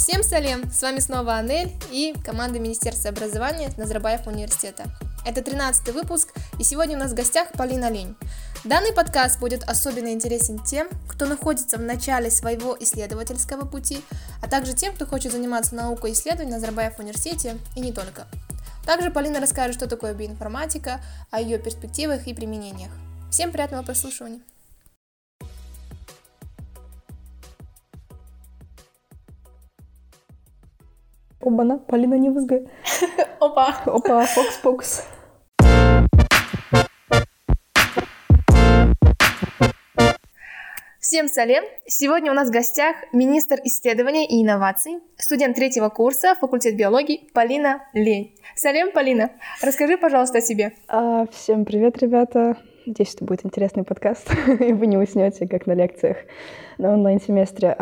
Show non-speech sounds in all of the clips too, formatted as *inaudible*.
Всем салем! С вами снова Анель и команда Министерства образования Назарбаев университета. Это 13 выпуск, и сегодня у нас в гостях Полина Лень. Данный подкаст будет особенно интересен тем, кто находится в начале своего исследовательского пути, а также тем, кто хочет заниматься наукой и исследованием на Назарбаев университете и не только. Также Полина расскажет, что такое биоинформатика, о ее перспективах и применениях. Всем приятного прослушивания! Обана, Полина Невызга. *laughs* Опа! Опа, фокс-фокс. Всем сәлем! Сегодня у нас в гостях министр исследований и инноваций, студент третьего курса, факультет биологии Полина Лень. Сәлем, Полина! Расскажи, пожалуйста, о себе. А, всем привет, ребята! Надеюсь, это будет интересный подкаст, *laughs* и вы не уснете, как на лекциях на онлайн-семестре.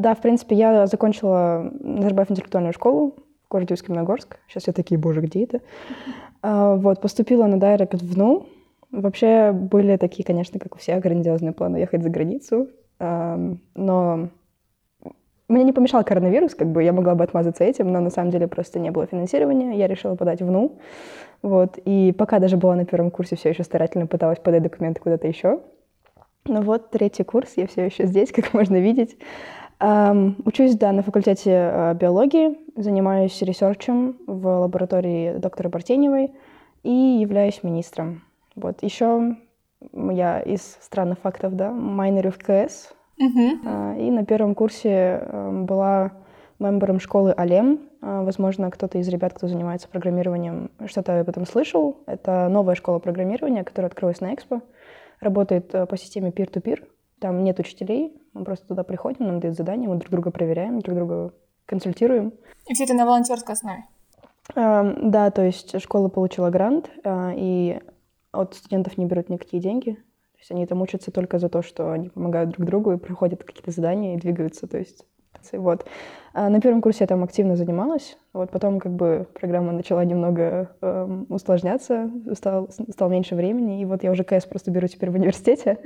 Да, в принципе, я закончила Назарбаев интеллектуальную школу в городе Усть-Каменогорск. Сейчас я такие, боже, где это? А, вот, поступила на Дайрект в НУ. Вообще были такие, конечно, как у всех, грандиозные планы ехать за границу. А, но мне не помешал коронавирус, как бы я могла бы отмазаться этим, но на самом деле просто не было финансирования. Я решила подать в НУ. Вот. И пока даже была на первом курсе, все еще старательно пыталась подать документы куда-то еще. Но вот третий курс, я все еще здесь, *laughs* как можно видеть. Um, учусь, да, на факультете uh, биологии, занимаюсь ресерчем в лаборатории доктора Бартеневой и являюсь министром. Вот, еще я из странных фактов, да, майнерю в КС, uh-huh. uh, и на первом курсе uh, была мембером школы Алем. Uh, возможно, кто-то из ребят, кто занимается программированием, что-то об этом слышал. Это новая школа программирования, которая открылась на Экспо. Работает uh, по системе peer-to-peer. Там нет учителей, мы просто туда приходим, нам дают задания, мы друг друга проверяем, друг друга консультируем. И все это на волонтерской основе? Uh, да, то есть школа получила грант, uh, и от студентов не берут никакие деньги. То есть они там учатся только за то, что они помогают друг другу и проходят какие-то задания и двигаются. То есть вот. А на первом курсе я там активно занималась. Вот потом как бы программа начала немного э, усложняться, стало, стало меньше времени. И вот я уже КС просто беру теперь в университете.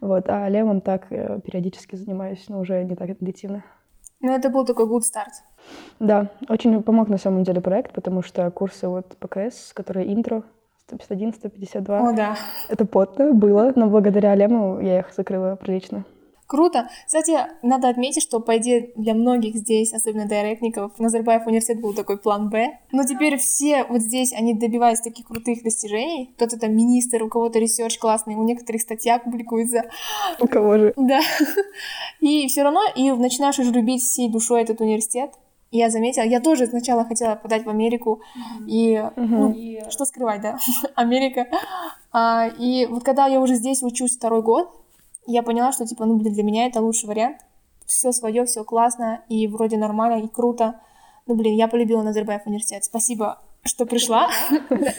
Вот. А Лемом так э, периодически занимаюсь, но уже не так интенсивно. Ну, это был такой good start. Да, очень помог на самом деле проект, потому что курсы вот по CS, которые интро, 151, 152. О, да. Это потно было, но благодаря Лему я их закрыла прилично. Круто. Кстати, надо отметить, что, по идее, для многих здесь, особенно директников, Назарбаев университет был такой план Б. Но теперь все вот здесь, они добиваются таких крутых достижений. Кто-то там министр, у кого-то research классный, у некоторых статья публикуется. У кого же? *laughs* Да. И все равно, и начинаешь уже любить всей душой этот университет. Я заметила, я тоже сначала хотела подать в Америку, mm-hmm. и, mm-hmm. ну, и что скрывать, да, *laughs* Америка. А, и вот когда я уже здесь учусь второй год, я поняла, что, типа, ну, блин, для меня это лучший вариант. Все свое, все классно, и вроде нормально, и круто. Ну, блин, я полюбила Назарбаев университет. Спасибо, что пришла.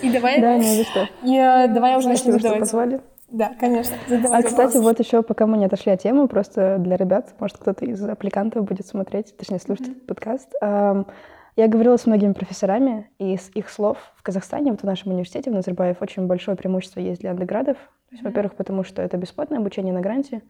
И давай... Да, не за что. И э, давай уже начнем задавать. Да, конечно. А, кстати, вот еще, пока мы не отошли от темы, просто для ребят, может, кто-то из аппликантов будет смотреть, точнее, слушать этот подкаст. Я говорила с многими профессорами, и из их слов в Казахстане, вот в нашем университете, в Назарбаев, очень большое преимущество есть для андеградов. То есть, во-первых, потому что это бесплатное обучение на гранте,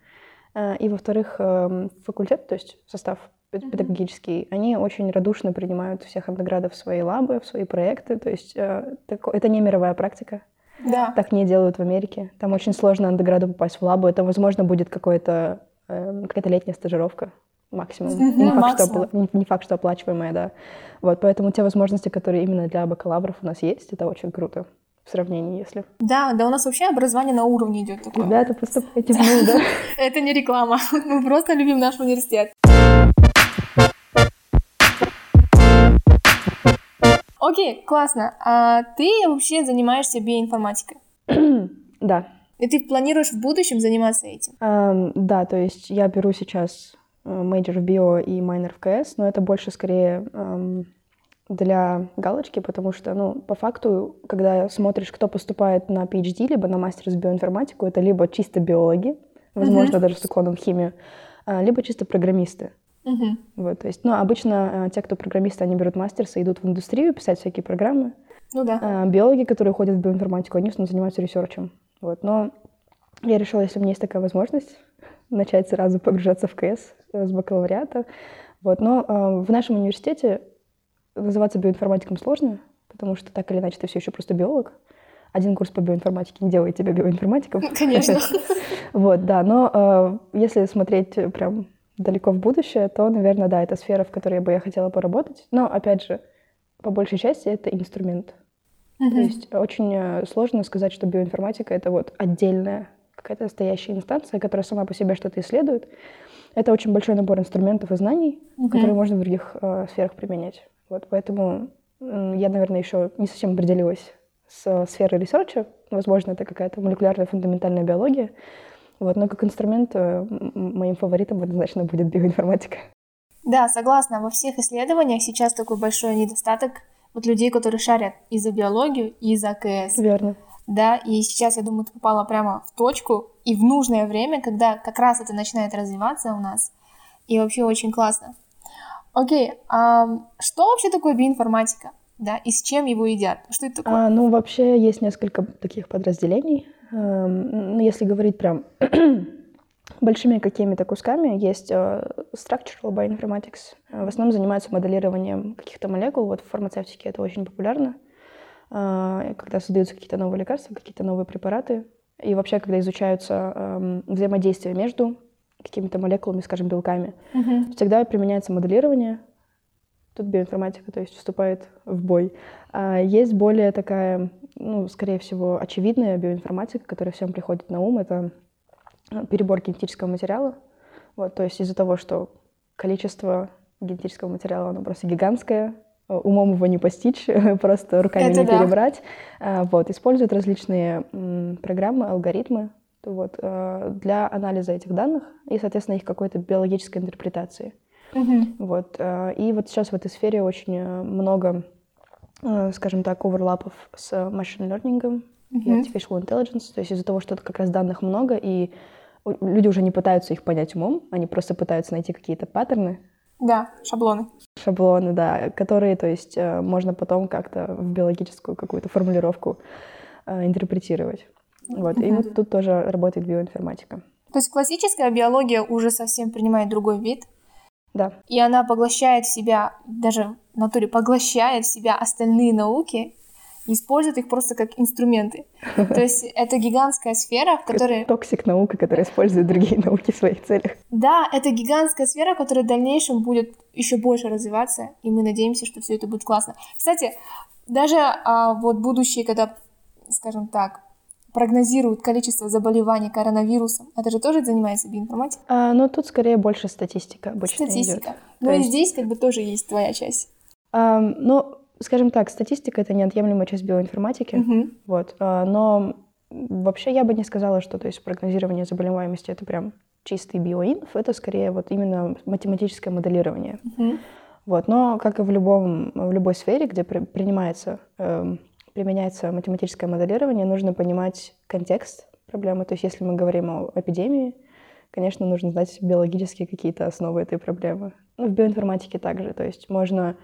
э, и, во-вторых, эм, факультет, то есть состав педагогический, они очень радушно принимают всех андеградов в свои лабы, в свои проекты. То есть э, это не мировая практика. Да. Так не делают в Америке. Там очень сложно андеграду попасть в лабу. Это, возможно, будет какой-то, э, какая-то летняя стажировка максимум. Mm-hmm, не, факт, максимум. Что, не, не факт, что оплачиваемая, да. Вот, поэтому те возможности, которые именно для бакалавров у нас есть, это очень круто в сравнении, если... Да, да, у нас вообще образование на уровне идет такое. Ребята, поступайте в НУ, да? *laughs* Это не реклама. *laughs* Мы просто любим наш университет. Окей, классно. А ты вообще занимаешься биоинформатикой? *clears throat* Да. И ты планируешь в будущем заниматься этим? Um, да, то есть я беру сейчас major в био и minor в CS, но это больше скорее um, для галочки, потому что, ну, по факту, когда смотришь, кто поступает на PhD, либо на master's биоинформатику, это либо чисто биологи, возможно, uh-huh. даже с уклоном в химию, а, либо чисто программисты. Uh-huh. Вот, то есть, ну, обычно а, те, кто программисты, они берут мастерса, идут в индустрию писать всякие программы. Ну да. А, биологи, которые ходят в биоинформатику, они в основном занимаются ресерчем. Вот, но я решила, если у меня есть такая возможность, начать сразу погружаться в КС э, с бакалавриата, Вот, но э, в нашем университете называться биоинформатиком сложно, потому что так или иначе ты все еще просто биолог. Один курс по биоинформатике не делает тебя биоинформатиком. *laughs* Конечно. *laughs* Вот, да, но э, если смотреть прям далеко в будущее, то, наверное, да, это сфера, в которой бы я хотела поработать. Но, опять же, по большей части это инструмент. То есть очень э, сложно сказать, что биоинформатика — это вот отдельная какая-то настоящая инстанция, которая сама по себе что-то исследует. Это очень большой набор инструментов и знаний, которые можно в других э, сферах применять. Вот, поэтому я, наверное, еще не совсем определилась с сферой research а. Возможно, это какая-то молекулярная фундаментальная биология. Вот, но как инструмент э, моим фаворитом однозначно будет биоинформатика. Да, согласна. Во всех исследованиях сейчас такой большой недостаток вот людей, которые шарят и за биологию, и за CS. Верно. Да, и сейчас, я думаю, ты попала прямо в точку и в нужное время, когда как раз это начинает развиваться у нас. И вообще очень классно. Окей, а что вообще такое биоинформатика? Да, и с чем его едят? Что это такое? А, ну, вообще есть несколько таких подразделений. Эм, ну, если говорить прям *clears throat* большими какими-то кусками, есть uh, Structural Bioinformatics. В основном занимаются моделированием каких-то молекул. Вот в фармацевтике это очень популярно. Uh, когда создаются какие-то новые лекарства, какие-то новые препараты. И вообще, когда изучаются um, взаимодействия между какими-то молекулами, скажем, белками, uh-huh. всегда применяется моделирование. Тут биоинформатика, то есть вступает в бой. Uh, есть более такая ну, скорее всего, очевидная биоинформатика, которая всем приходит на ум, это э, перебор генетического материала. Вот, то есть из-за того, что количество генетического материала, оно просто гигантское, э, умом его не постичь, *laughs* просто руками это не да. перебрать. Э, вот, используют различные программы, алгоритмы вот, для анализа этих данных и, соответственно, их какой-то биологической интерпретации. Угу. Вот, и вот сейчас в этой сфере очень много Э, скажем так, оверлапов с learning mm-hmm. и artificial intelligence. То есть из-за того, что как раз данных много, и люди уже не пытаются их понять умом, они просто пытаются найти какие-то паттерны. Да, шаблоны. Шаблоны, да, которые, то есть, э, можно потом как-то в биологическую какую-то формулировку э, интерпретировать. Вот, mm-hmm. и вот тут тоже работает биоинформатика. То есть классическая биология уже совсем принимает другой вид, да. И она поглощает в себя, даже в натуре поглощает в себя остальные науки, использует их просто как инструменты. *laughs* То есть это гигантская сфера, в которой... Toxic наука, которая использует другие *laughs* науки в своих целях. Да, это гигантская сфера, которая в дальнейшем будет еще больше развиваться, и мы надеемся, что все это будет классно. Кстати, даже а, вот будущее, когда, скажем так, прогнозируют количество заболеваний коронавирусом. Это же тоже занимается биоинформатикой? А, ну, тут скорее больше статистика обычно Статистика. Идет. Ну, и здесь как бы тоже есть твоя часть. А, ну, скажем так, статистика — это неотъемлемая часть биоинформатики. Угу. Вот. А, но вообще я бы не сказала, что то есть прогнозирование заболеваемости — это прям чистый биоинф, это скорее вот именно математическое моделирование. Угу. Вот. Но, как и в, любом, в любой сфере, где при, принимается э, применяется математическое моделирование, нужно понимать контекст проблемы. То есть если мы говорим о эпидемии, конечно, нужно знать биологические какие-то основы этой проблемы. Ну, в биоинформатике также. То есть можно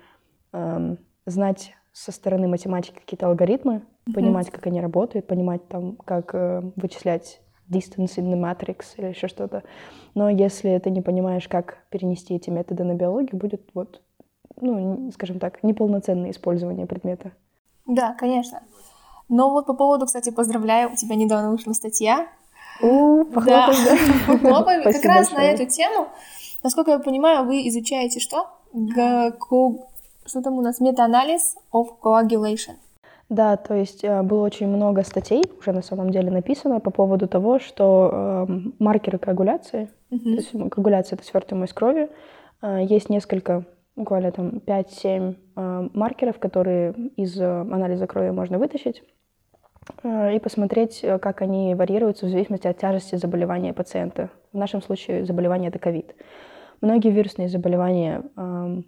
эм, знать со стороны математики какие-то алгоритмы, mm-hmm. понимать, как они работают, понимать там, как э, вычислять distance in the matrix или еще что-то. Но если ты не понимаешь, как перенести эти методы на биологию, будет вот, ну, скажем так, неполноценное использование предмета. Да, конечно. Но вот по поводу, кстати, поздравляю, у тебя недавно вышла статья. У, да, *laughs* похлопаем. Как раз на эту тему. Насколько я понимаю, вы изучаете что? Что там у нас? Метаанализ of coagulation. Да, то есть э, было очень много статей уже на самом деле написано по поводу того, что э, маркеры коагуляции, то есть коагуляция это свертываемость крови, э, есть несколько буквально там 5-7 э, маркеров, которые из э, анализа крови можно вытащить э, и посмотреть, э, как они варьируются в зависимости от тяжести заболевания пациента. В нашем случае заболевание это ковид. Многие вирусные заболевания э,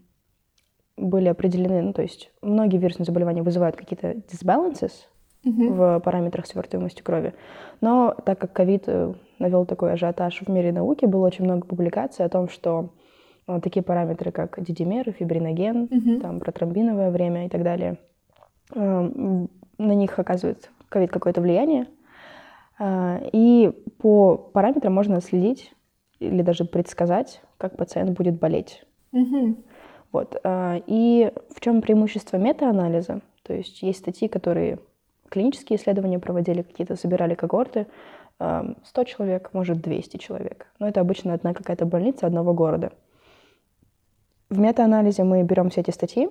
были определены, ну, то есть многие вирусные заболевания вызывают какие-то disbalances mm-hmm. в параметрах свертываемости крови. Но так как ковид э, навел такой ажиотаж в мире науки, было очень много публикаций о том, что а, такие параметры, как дидимер, фибриноген, угу. там, протромбиновое время и так далее. А, на них оказывает ковид какое-то влияние. А, и по параметрам можно следить или даже предсказать, как пациент будет болеть. Угу. Вот. а, И в чем преимущество мета-анализа? То есть есть статьи, которые клинические исследования проводили, какие-то собирали когорты, а, 100 человек, может 200 человек. Но это обычно одна какая-то больница одного города. В мета-анализе мы берем все эти статьи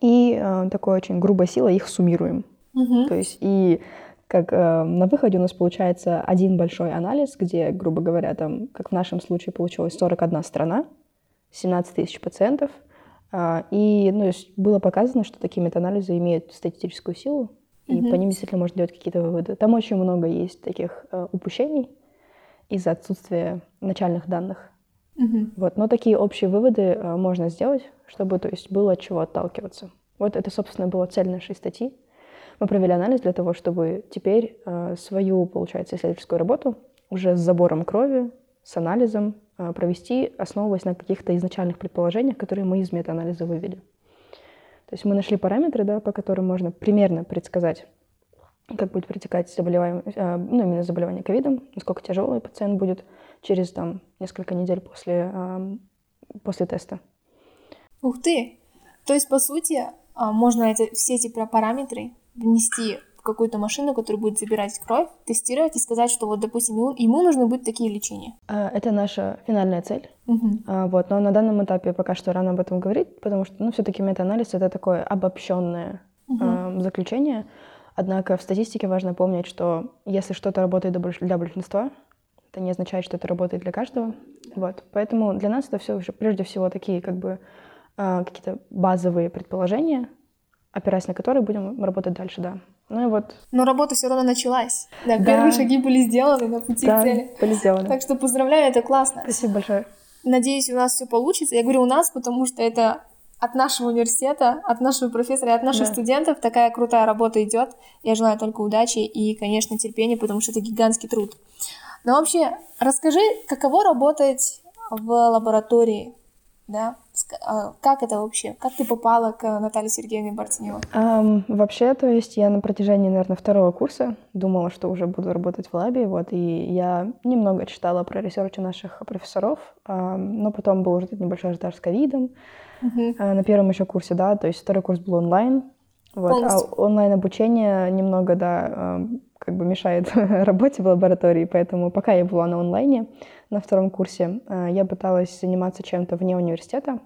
и а, такой очень грубой силой их суммируем. Угу. То есть и как э, на выходе у нас получается один большой анализ, где, грубо говоря, там, как в нашем случае получилось 41 страна, 17 тысяч пациентов, а, и ну, было показано, что такие метаанализы имеют статистическую силу, и Мгм. по ним действительно можно делать какие-то выводы. Там очень много есть таких э, упущений из-за отсутствия начальных данных. Угу. Вот, но такие общие выводы э, можно сделать, чтобы, то есть, было от чего отталкиваться. Вот это, собственно, была цель нашей статьи. Мы провели анализ для того, чтобы теперь э, свою, получается, исследовательскую работу уже с забором крови, с анализом э, провести, основываясь на каких-то изначальных предположениях, которые мы из метаанализа вывели. То есть мы нашли параметры, да, по которым можно примерно предсказать, как будет протекать заболеваемое, э, ну, именно заболевание ковидом, насколько тяжелый пациент будет через там, несколько недель после, после теста. Ух ты! То есть, по сути, а, можно это, все эти параметры внести в какую-то машину, которая будет забирать кровь, тестировать и сказать, что вот, допустим, ему, ему нужны будут такие лечения. Э, Это наша финальная цель. А, Вот, но на данном этапе пока что рано об этом говорить, потому что, ну, все-таки метаанализ это такое обобщенное э, заключение. Однако в статистике важно помнить, что если что-то работает для большинства, это не означает, что это работает для каждого. Вот, поэтому для нас это все уже прежде всего такие как бы а, какие-то базовые предположения, опираясь на которые будем работать дальше, да. Ну и вот, Но работа все равно началась. Да, Да. первые шаги были сделаны на пути да, к цели. были сделаны. Так что поздравляю, это классно. Спасибо большое. Надеюсь, у нас все получится. Я говорю у нас, потому что это от нашего университета, от нашего профессора и от наших Да. студентов такая крутая работа идет. Я желаю только удачи и, конечно, терпения, потому что это гигантский труд. Но вообще, расскажи, каково работать в лаборатории, да? А, Как это вообще? Как ты попала к Наталье Сергеевне Бартиневой? Ам, вообще, то есть я на протяжении, наверное, второго курса думала, что уже буду работать в лабе, вот, и я немного читала про ресерчи наших профессоров, ам, но потом был уже этот небольшой ажиотаж с ковидом, Мгм. а, на первом еще курсе, да, то есть второй курс был онлайн, вот, а Полностью. онлайн-обучение немного, да, как бы мешает *laughs* работе в лаборатории, поэтому пока я была на онлайне на втором курсе, а, я пыталась заниматься чем-то вне университета,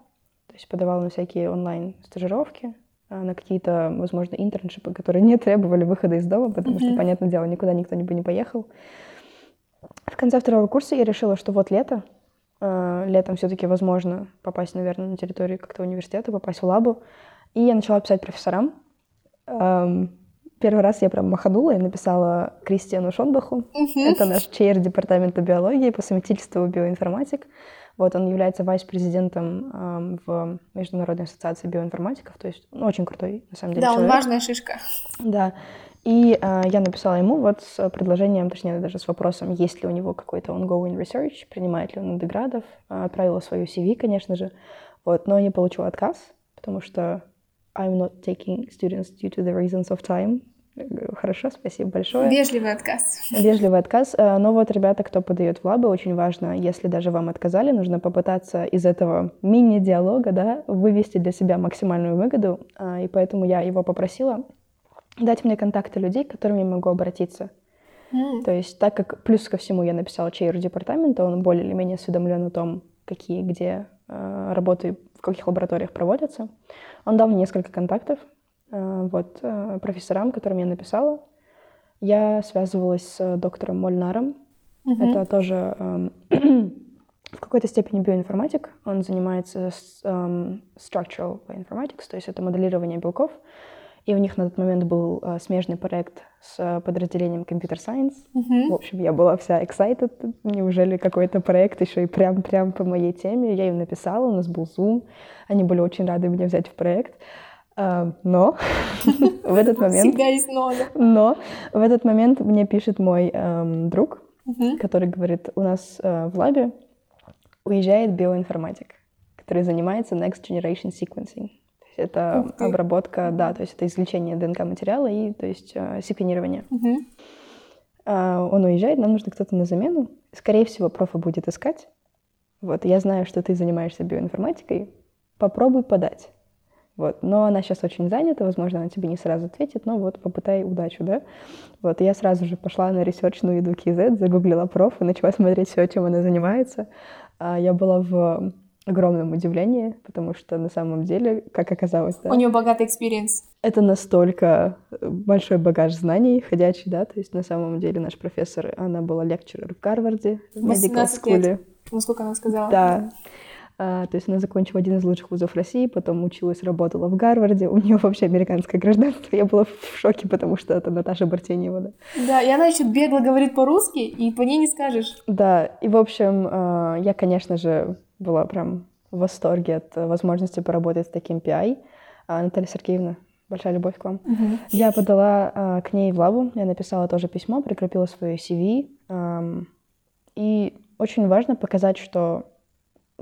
то есть подавала на всякие онлайн-стажировки, а, на какие-то, возможно, интерншипы, которые не требовали выхода из дома, потому что, Мгм. понятное дело, никуда никто бы не поехал. В конце второго курса я решила, что вот лето, а, летом все-таки возможно попасть, наверное, на территорию как-то университета, попасть в лабу. И я начала писать профессорам. Первый раз я прям маханула и написала Кристиану Шонбаху. Мгм. Это наш чейр департамента биологии по совместительству биоинформатик. Вот он является вайс-президентом ам, в Международной ассоциации биоинформатиков, то есть ну, очень крутой, на самом деле, Да, он человек. важная шишка. Да. И а, я написала ему вот с предложением, точнее даже с вопросом, есть ли у него какой-то ongoing research, принимает ли он деградов. Отправила свою CV, конечно же, вот, но не получила отказ, потому что I'm not taking students due to the reasons of time. Хорошо, спасибо большое. Вежливый отказ. Вежливый отказ. Э, Но вот, ребята, кто подает в лабы, очень важно, если даже вам отказали, нужно попытаться из этого мини-диалога да, вывести для себя максимальную выгоду. А, И поэтому я его попросила дать мне контакты людей, к которым я могу обратиться. То есть, так как плюс ко всему я написала чейру департамента, он более или менее осведомлен о том, какие, где э, работы, в каких лабораториях проводятся. Он дал мне несколько контактов вот, э, профессорам, которым я написала. Я связывалась с доктором Мольнаром. Мгм. Это тоже эм, *clears throat* в какой-то степени биоинформатик. Он занимается с, эм, structural bioinformatics, то есть это моделирование белков. И у них на тот момент был э, смежный проект с э, подразделением Computer Science. Мгм. В общем, я была вся excited. Неужели какой-то проект еще и прям-прям по моей теме? Я им написала, у нас был Zoom. Они были очень рады меня взять в проект. А, Но *laughs* в этот момент... Всегда есть но. Но в этот момент мне пишет мой эм, друг, который говорит, у нас э, в лабе уезжает биоинформатик, который занимается Next Generation Sequencing. Это обработка, да, то есть это извлечение ДНК-материала и, то есть, э, секвенирование. А, Он уезжает, нам нужно кто-то на замену. Скорее всего, профа будет искать. Вот, я знаю, что ты занимаешься биоинформатикой, попробуй подать. Вот. Но она сейчас очень занята, возможно, она тебе не сразу ответит, но вот попытай удачу, да? Вот, я сразу же пошла на ресерчную еду KZ, загуглила проф и начала *laughs* смотреть все, чем она занимается. А я была в огромном удивлении, потому что на самом деле, как оказалось, да, У нее богатый experience. это настолько большой багаж знаний ходячий, да, то есть на самом деле наш профессор, она была lecturer в Гарварде, в Medical 18 лет. School. Ну, сколько она сказала? Да. А, то есть она закончила один из лучших вузов России, потом училась, работала в Гарварде. У нее вообще американское гражданство. Я была в шоке, потому что это Наташа Бартенева. Да, Да, и она еще бегло говорит по-русски, и по ней не скажешь. да и в общем, а, я, конечно же, была прям в восторге от возможности поработать с таким PI. А, Наталья Сергеевна, большая любовь к вам. Я подала к ней в лабу, я написала тоже письмо, прикрепила свое CV. и очень важно показать, что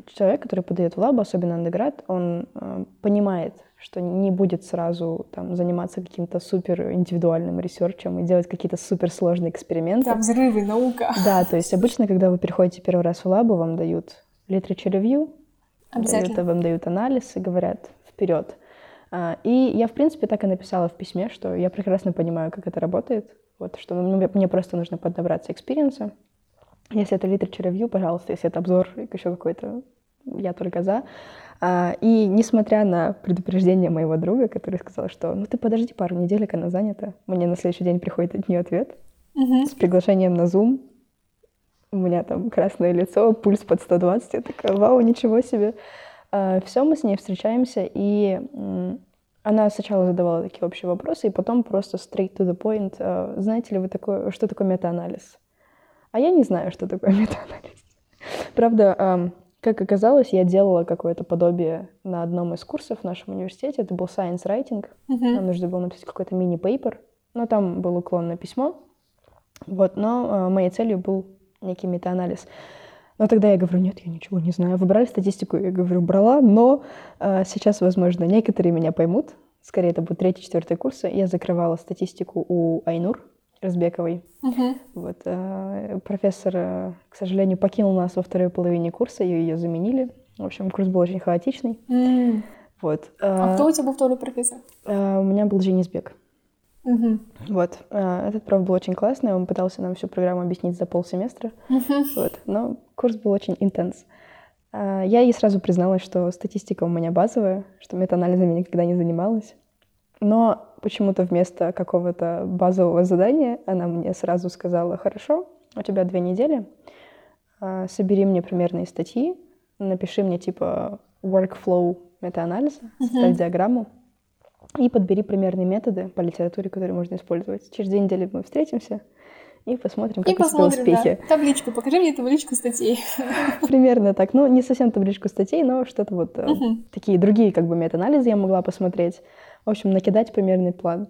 человек, который подает в лабу, особенно undergrad, он а, понимает, что не будет сразу там, заниматься каким-то супер индивидуальным research ем и делать какие-то суперсложные эксперименты. Там взрывы, наука. Да, то есть обычно, когда вы приходите первый раз в лабу, вам дают literature review, Обязательно. дают, вам дают анализ и говорят вперед. А, И я, в принципе, так и написала в письме, что я прекрасно понимаю, как это работает, вот, что мне мне просто нужно поднабраться experience а. Если это literature review, пожалуйста, если это обзор еще какой-то, я только за. А, И несмотря на предупреждение моего друга, который сказал, что ну ты подожди пару недель, она занята, мне на следующий день приходит от нее ответ Мгм. с приглашением на Zoom. У меня там красное лицо, пульс под 120. Я такая, вау, ничего себе. Все, мы с ней встречаемся, и она сначала задавала такие общие вопросы, и потом просто straight to the point. а, Знаете ли вы такое, что такое метаанализ? А я не знаю, что такое *laughs* метаанализ. Правда, как оказалось, я делала какое-то подобие на одном из курсов в нашем университете. Это был science writing. Мгм. Нам нужно было написать какой-то мини-пейпер. Но там был уклон на письмо. Вот, но а, моей целью был некий метаанализ. Но тогда я говорю, нет, я ничего не знаю. Вы брали статистику? Я говорю, брала, но а, сейчас, возможно, некоторые меня поймут. Скорее, это будет третий, четвертый курсы. Я закрывала статистику у Айнур Разбековой. Мгм. Вот, а, профессор, а, к сожалению, покинул нас во второй половине курса, ее, ее заменили. В общем, курс был очень хаотичный. М. Вот. А а, кто у тебя был второй профессор? а, у меня был Женисбек. Мгм. Вот. а, Этот проф был очень классный, он пытался нам всю программу объяснить за полсеместра. Мгм. Вот. Но курс был очень интенс. А, Я ей сразу призналась, что статистика у меня базовая, что метаанализами никогда не занималась. Но почему-то вместо какого-то базового задания она мне сразу сказала, хорошо, у тебя две недели, а, собери мне примерные статьи, напиши мне типа workflow метаанализа, составь диаграмму и подбери примерные методы по литературе, которые можно использовать. Через две недели мы встретимся и посмотрим, И как у тебя посмотрим, да. успехи. Табличку, покажи мне табличку статей. *laughs* Примерно так. Ну, не совсем табличку статей, но что-то вот Мгм. такие другие как бы метаанализы я могла посмотреть. В общем, накидать примерный план.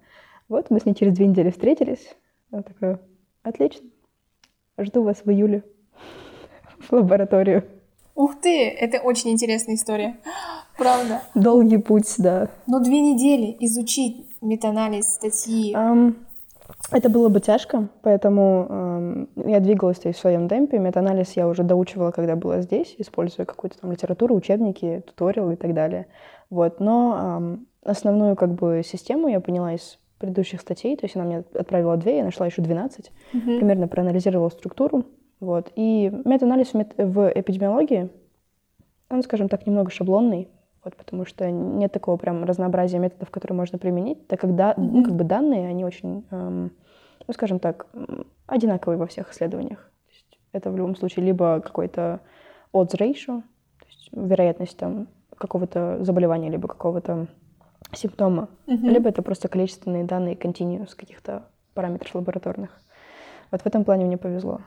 Вот мы с ней через две недели встретились. Она такая, отлично, жду вас в июле *laughs* в лабораторию. Ух ты, это очень интересная история. Правда. Долгий путь, да. Но две недели изучить метаанализ статьи. Ам, Это было бы тяжко, поэтому ам, я двигалась в своем темпе. Метаанализ я уже доучивала, когда была здесь, используя какую-то там литературу, учебники, туториалы и так далее. Вот. Но ам, основную как бы систему я поняла из предыдущих статей, то есть она мне отправила две, я нашла еще 12, Мгм. примерно проанализировала структуру. Вот. И метаанализ в мет- в эпидемиологии, он, скажем так, немного шаблонный, вот, потому что нет такого прям разнообразия методов, которые можно применить, так как, да- ну, Мгм. как бы данные, они очень, эм, ну, скажем так, одинаковые во всех исследованиях. То есть это в любом случае либо какой-то odds ratio, то есть вероятность там какого-то заболевания, либо какого-то симптома, Мгм. либо это просто количественные данные continuous каких-то параметров лабораторных. Вот в этом плане мне повезло.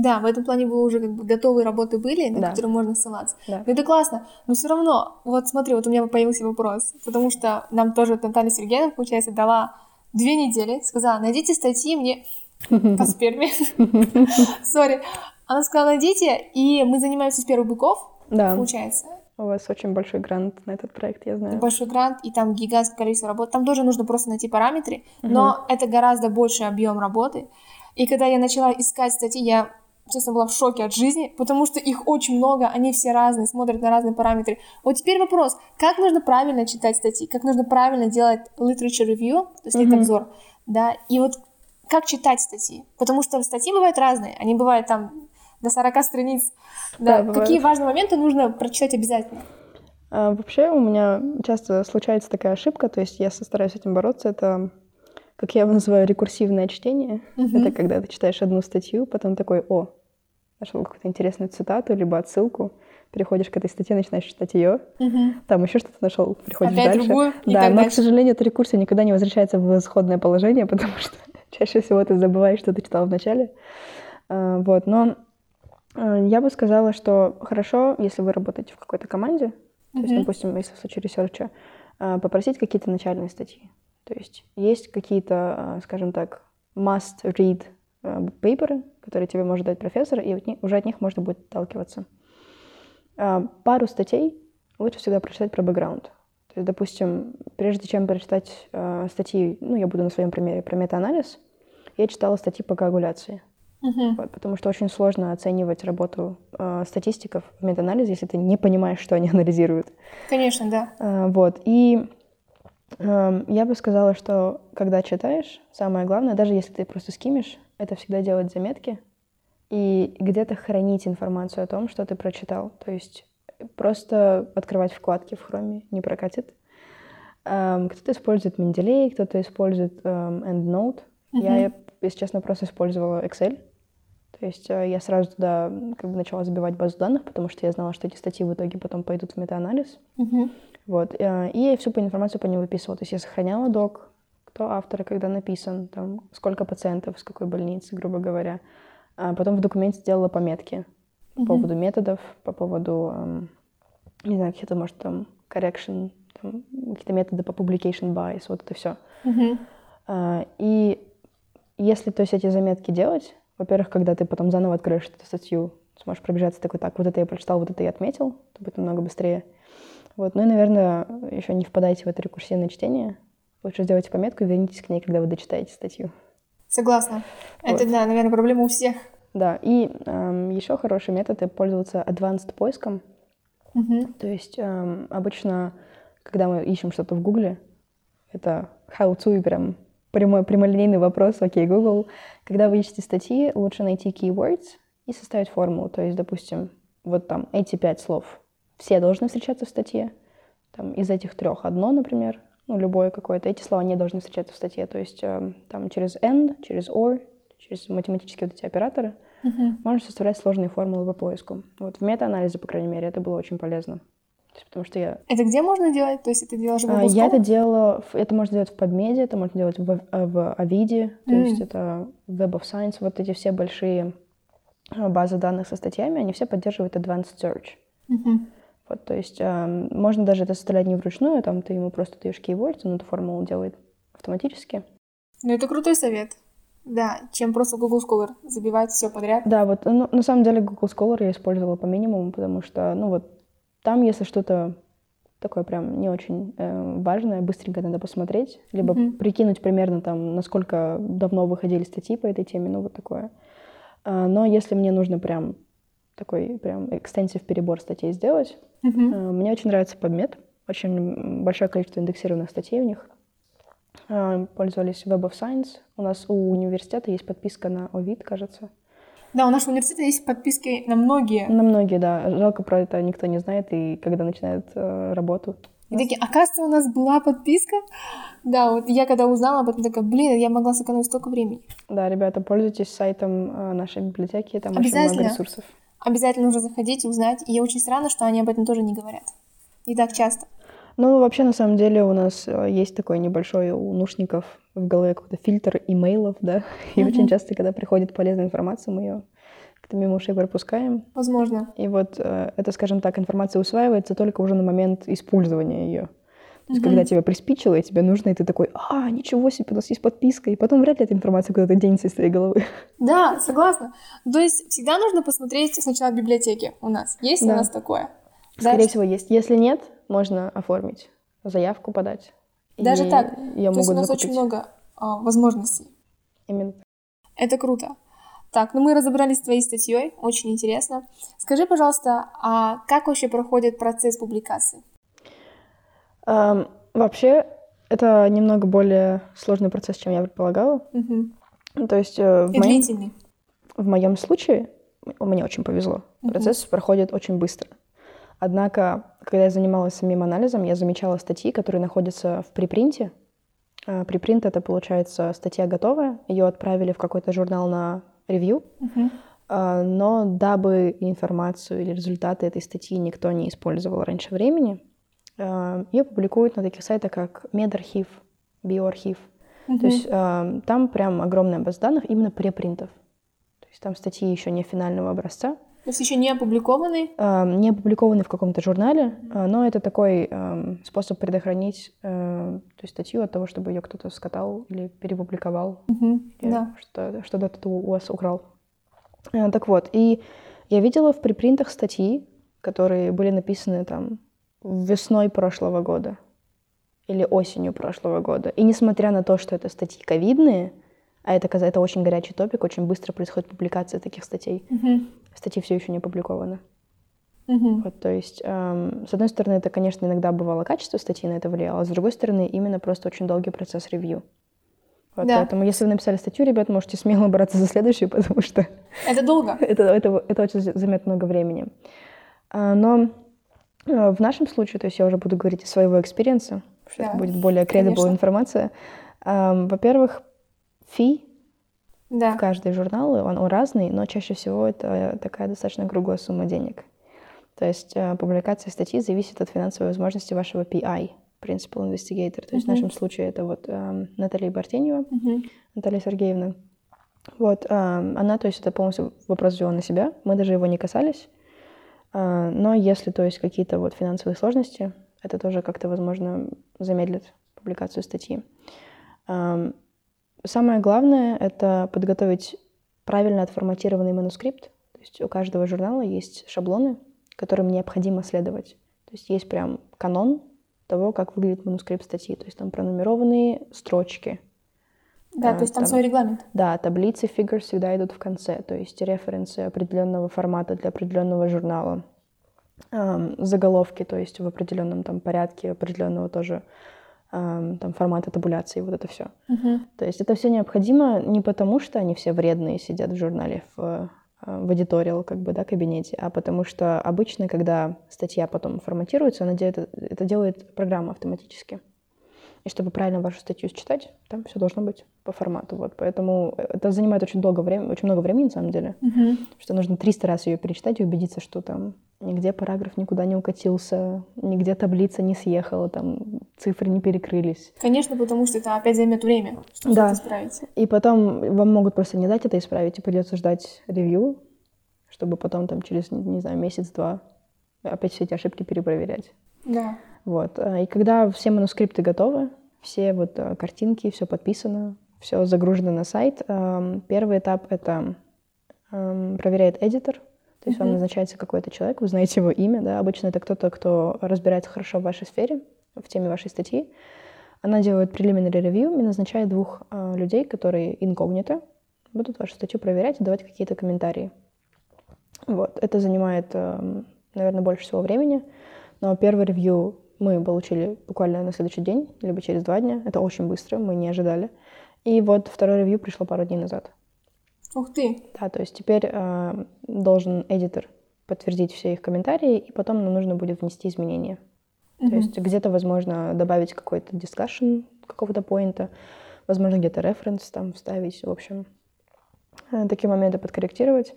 Да, в этом плане вы уже как бы готовые работы были, на Да. которые можно ссылаться. Да. Ну, Это классно, но все равно, вот смотри, вот у меня появился вопрос, потому что нам тоже Наталья Сергеевна, получается, дала две недели, сказала, найдите статьи мне по сперме. *laughs* Сори. Она сказала, найдите, и мы занимаемся с первых быков, Да, получается. у вас очень большой грант на этот проект, я знаю. Большой грант, и там гигантское количество работ. Там тоже нужно просто найти параметры, но это гораздо больший объем работы. И когда я начала искать статьи, я честно, была в шоке от жизни, потому что их очень много, они все разные, смотрят на разные параметры. Вот теперь вопрос, как нужно правильно читать статьи, как нужно правильно делать literature review, то есть mm-hmm. обзор, да, и вот как читать статьи, потому что статьи бывают разные, они бывают там до 40 страниц, да, да какие важные моменты нужно прочитать обязательно. А, вообще у меня часто случается такая ошибка, то есть я стараюсь с этим бороться, это как я его называю, рекурсивное чтение. Mm-hmm. Это когда ты читаешь одну статью, потом такой, о, нашел какую-то интересную цитату, либо отсылку, переходишь к этой статье, начинаешь читать ее, угу. там еще что-то нашел, переходишь Опять дальше. Другую, да, но, дальше. к сожалению, эта рекурсия никогда не возвращается в исходное положение, *laughs* потому что чаще всего ты забываешь, что ты читал в начале. А, вот, но а, я бы сказала, что хорошо, если вы работаете в какой-то команде, то есть, допустим, если в случае research а, а, попросить какие-то начальные статьи. То есть есть какие-то, скажем так, must-read пейперы, которые тебе может дать профессор, и уже от них можно будет отталкиваться. Пару статей лучше всегда прочитать про бэкграунд. То есть, допустим, прежде чем прочитать статьи, ну, я буду на своем примере, про метаанализ, я читала статьи по коагуляции. Uh-huh. Вот, потому что очень сложно оценивать работу э, статистиков в метаанализе, если ты не понимаешь, что они *laughs* анализируют. Конечно, да. Э, вот. И я бы сказала, что когда читаешь, самое главное, даже если ты просто скимишь, это всегда делать заметки и где-то хранить информацию о том, что ты прочитал. То есть просто открывать вкладки в хроме не прокатит. Эм, кто-то использует Менделей, кто-то использует эм, EndNote. Uh-huh. Я, если честно, просто использовала Excel. То есть э, я сразу туда как бы начала забивать базу данных, потому что я знала, что эти статьи в итоге потом пойдут в метаанализ. Uh-huh. Вот. Э, и я всю информацию по ним выписывала. То есть я сохраняла док, кто автор, когда написан, там, сколько пациентов, с какой больницы, грубо говоря. А потом в документе сделала пометки по uh-huh. поводу методов, по поводу, эм, не знаю, какие-то, может, там, correction, там, какие-то методы по publication bias, вот это все. Uh-huh. А, и если, то есть, эти заметки делать, во-первых, когда ты потом заново откроешь эту статью, сможешь пробежаться такой, так, вот это я прочитал, вот это я отметил, это будет намного быстрее. Вот. Ну и, наверное, еще не впадайте в это рекурсивное чтение. Лучше сделайте пометку и вернитесь к ней, когда вы дочитаете статью. Согласна. Вот. Это, да, наверное, проблема у всех. Да, и эм, еще хороший метод — это пользоваться advanced поиском. Угу. То есть эм, обычно, когда мы ищем что-то в Гугле, это how-to и прям прямой, прямолинейный вопрос, окей, okay, Google. Когда вы ищете статьи, лучше найти keywords и составить формулу. То есть, допустим, вот там эти пять слов все должны встречаться в статье. Там из этих трех одно, например, ну, любое какое-то. Эти слова не должны встречаться в статье. То есть э, там через and, через or, через математические вот эти операторы uh-huh. можно составлять сложные формулы по поиску. Вот в метаанализе, по крайней мере, это было очень полезно. Потому что я... Это где можно делать? То есть это делаешь в а, Я это делала, это можно делать в PubMed, это можно делать в, э, в Авиде, то mm. есть это Web of Science, вот эти все большие э, базы данных со статьями, они все поддерживают Advanced Search. Uh-huh. Вот, то есть э, можно даже это составлять не вручную, там ты ему просто даешь keyword, он эту формулу делает автоматически. Ну, это крутой совет. Да, чем просто Google Scholar забивать все подряд. Да, вот, ну, на самом деле Google Scholar я использовала по минимуму, потому что, ну, вот, там, если что-то такое прям не очень э, важное, быстренько надо посмотреть, либо mm-hmm. прикинуть примерно там, насколько давно выходили статьи по этой теме, ну, вот такое. А, но если мне нужно прям такой прям экстенсив перебор статей сделать. Uh-huh. Мне очень нравится PubMed. Очень большое количество индексированных статей у них. А, пользовались Web of Science. У нас у университета есть подписка на Овид, кажется. Да, у нашего университета есть подписки на многие. На многие, да. Жалко про это никто не знает, и когда начинают э, работу. И такие, оказывается, у нас была подписка. Да, вот я когда узнала об этом, такая, блин, я могла сэкономить столько времени. Да, ребята, пользуйтесь сайтом э, нашей библиотеки, там очень много ресурсов. Обязательно нужно заходить и узнать. И очень странно, что они об этом тоже не говорят. Не так часто. Ну, вообще, на самом деле, у нас э, есть такой небольшой у наушников в голове какой-то фильтр имейлов, да, *laughs* и mm-hmm. очень часто, когда приходит полезная информация, мы ее как-то мимо ушей пропускаем. Возможно. И вот э, это, скажем так, информация усваивается только уже на момент использования ее. То есть, mm-hmm. когда тебя приспичило, и тебе нужно, и ты такой, а, ничего себе, у нас есть подписка, и потом вряд ли эта информация куда-то денется из твоей головы. Да, согласна. То есть всегда нужно посмотреть сначала в библиотеке у нас. Есть да. у нас такое? Скорее да, всего, есть. Если нет, можно оформить, заявку подать. Даже так? Ее То есть у нас закупить. очень много а, возможностей. Именно. Это круто. Так, ну мы разобрались с твоей статьей, очень интересно. Скажи, пожалуйста, а как вообще проходит процесс публикации? Um, вообще, это немного более сложный процесс, чем я предполагала. Угу. То есть э, в, И моем, длительный. в моем случае мне очень повезло. Мгм. Процесс проходит очень быстро. Однако, когда я занималась самим анализом, я замечала статьи, которые находятся в припринте. А, Припринт — это, получается, статья готовая, ее отправили в какой-то журнал на ревью, а, но дабы информацию или результаты этой статьи никто не использовал раньше времени, ее публикуют на таких сайтах, как медархив, биоархив. Мгм. То есть а, там прям огромная база данных именно препринтов. То есть там статьи еще не финального образца, То есть еще не опубликованный? а, не опубликованы в каком-то журнале, а, но это такой способ предохранить а, то есть статью от того, чтобы ее кто-то скатал или перепубликовал, Мгм. или Да. что- что-то у вас украл. А, Так вот, и я видела в припринтах статьи, которые были написаны там весной прошлого года или осенью прошлого года. И несмотря на то, что это статьи ковидные, а это, это очень горячий топик, очень быстро происходит публикация таких статей, Мгм. статьи все еще не опубликованы. Мгм. Вот, то есть, эм, с одной стороны, это, конечно, иногда бывало качество статьи на это влияло, а с другой стороны, именно просто очень долгий процесс ревью. Вот, Да. Поэтому, если вы написали статью, ребят, можете смело браться за следующую, *laughs* потому что Это долго? это, это, это очень за- займет много времени. А, Но в нашем случае, то есть я уже буду говорить из своего experience а, что Да, это будет более credible информация. Ам, Во-первых, фи Да. в каждый журнал, он, он разный, но чаще всего это такая достаточно круглая сумма денег. То есть э, публикация статьи зависит от финансовой возможности вашего PI, Principal Investigator. То есть в Мгм. нашем случае это вот эм, Наталья Бартенева, Мгм. Наталья Сергеевна. Вот, эм, она, то есть это полностью вопрос взяла на себя, мы даже его не касались. А, Но если, то есть, какие-то вот финансовые сложности, это тоже как-то, возможно, замедлит публикацию статьи. Ам, Самое главное — это подготовить правильно отформатированный манускрипт. То есть у каждого журнала есть шаблоны, которым необходимо следовать. То есть есть прям канон того, как выглядит манускрипт статьи. То есть там пронумерованные строчки, Да, А, то есть там там- свой регламент. да, таблицы figures всегда идут в конце, то есть референсы определенного формата для определенного журнала. Ам, заголовки, то есть в определенном там порядке определенного тоже ам, там формата табуляции, вот это все. Мгм. То есть это все необходимо не потому, что они все вредные сидят в журнале в, э, в editorial, как бы, да, кабинете, а потому что обычно, когда статья потом форматируется, она делает, это делает программа автоматически. И чтобы правильно вашу статью считать, там все должно быть по формату. Вот. Поэтому это занимает очень долго времени, очень много времени, на самом деле, Мгм. что нужно 300 раз ее перечитать и убедиться, что там нигде параграф никуда не укатился, нигде таблица не съехала, там цифры не перекрылись. Конечно, потому что это опять займет время, чтобы Да. это исправить. И потом вам могут просто не дать это исправить, и придется ждать ревью, чтобы потом там через, не знаю, месяц-два опять все эти ошибки перепроверять. Да. Вот. а, И когда все манускрипты готовы, все вот а, картинки, все подписано, все загружено на сайт, первый этап — это проверяет эдитор, то есть вам назначается какой-то человек, вы знаете его имя, да, обычно это кто-то, кто разбирается хорошо в вашей сфере, в теме вашей статьи. Она делает preliminary review и назначает двух а, людей, которые инкогнито будут вашу статью проверять и давать какие-то комментарии. Вот. Это занимает, наверное, больше всего времени, но первый ревью мы получили буквально на следующий день, либо через два дня. Это очень быстро, мы не ожидали. И вот второе ревью пришло пару дней назад. Ух ты. Да, то есть теперь э, должен эдитор подтвердить все их комментарии, и потом нам нужно будет внести изменения. То Мгм. есть где-то, возможно, добавить какой-то дискашн какого-то поинта, возможно, где-то референс там вставить, в общем, э, такие моменты подкорректировать.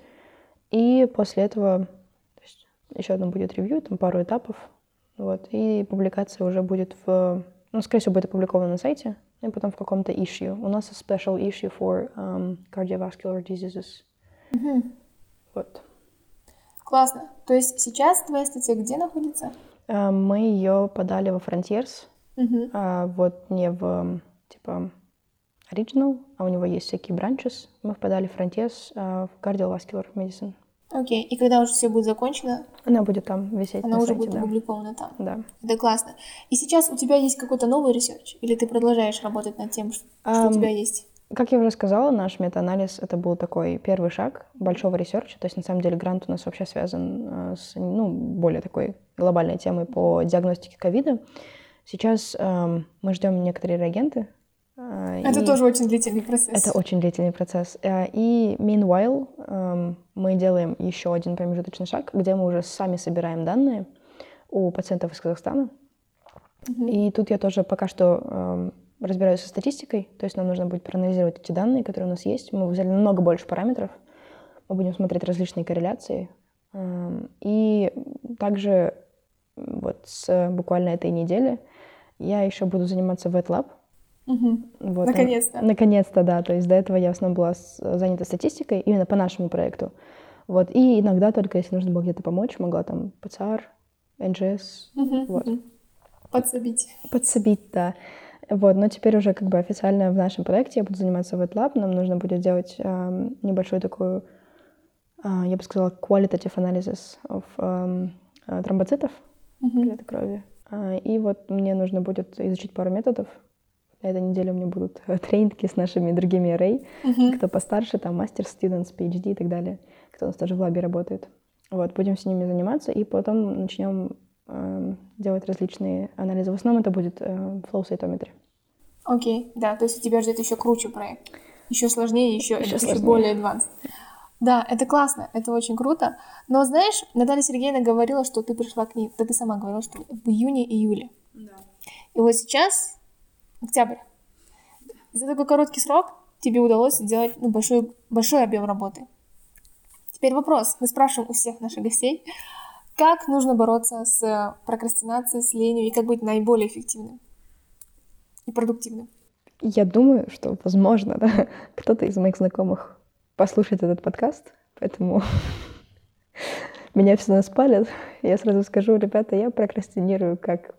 И после этого то есть, еще одно будет ревью, там пару этапов, вот, и публикация уже будет в... Ну, скорее всего, будет опубликована на сайте, и потом в каком-то issue. У нас special issue for um, cardiovascular diseases. Мгм. Вот. Классно. То есть сейчас твоя статья где находится? А, Мы ее подали во Frontiers, Мгм. а, вот не в типа original, а у него есть всякие branches. Мы подали в Frontiers а, в cardiovascular medicine. Окей. И когда уже все будет закончено, Она будет там висеть она на уже сайте, будет да. опубликована там. Да. Это классно. И сейчас у тебя есть какой-то новый research? Или ты продолжаешь работать над тем, что что у тебя есть? Как я уже сказала, наш метаанализ — это был такой первый шаг большого research а. То есть, на самом деле, грант у нас вообще связан э, с ну, более такой глобальной темой по диагностике ковида. Сейчас э, мы ждем некоторые реагенты. Э, это и... тоже очень длительный процесс. Это очень длительный процесс. Э, и meanwhile э, мы делаем еще один промежуточный шаг, где мы уже сами собираем данные у пациентов из Казахстана. Mm-hmm. И тут я тоже пока что э, разбираюсь со статистикой, то есть нам нужно будет проанализировать эти данные, которые у нас есть. Мы взяли намного больше параметров, мы будем смотреть различные корреляции. Эм, и также вот с буквально этой недели я еще буду заниматься в WetLab. Угу. Вот, наконец-то. Наконец-то, да. То есть до этого я в основном была занята статистикой, именно по нашему проекту. Вот. И иногда только, если нужно было где-то помочь, могла там ПЦР, НЖС. Угу, вот. Подсобить. Подсобить, да. Вот, но теперь уже как бы официально в нашем проекте я буду заниматься в WetLab. Нам нужно будет делать э, небольшую такую, э, я бы сказала, qualitative analysis of э, тромбоцитов mm-hmm. крови. Э, и вот мне нужно будет изучить пару методов. На этой неделе у меня будут тренинги с нашими другими array, mm-hmm. кто постарше, там мастер, students, PhD и так далее, кто у нас тоже в лабе работает. Вот, будем с ними заниматься, и потом начнем э, делать различные анализы. В основном это будет э, flow cytometry. Окей, да, то есть у тебя ждет еще круче проект. Еще сложнее, еще, еще, еще более advanced. Да, это классно, это очень круто. Но знаешь, Наталья Сергеевна говорила, что ты пришла к ней, да ты сама говорила, что в июне-июле. Да. И вот сейчас октябрь. За такой короткий срок тебе удалось сделать ну, большой, большой объем работы. Теперь вопрос. Мы спрашиваем у всех наших гостей, как нужно бороться с прокрастинацией, с ленью и как быть наиболее эффективным? и продуктивным? Я думаю, что, возможно, да, *laughs* кто-то из моих знакомых послушает этот подкаст, поэтому *laughs* меня все нас палят. Я сразу скажу, ребята, я прокрастинирую как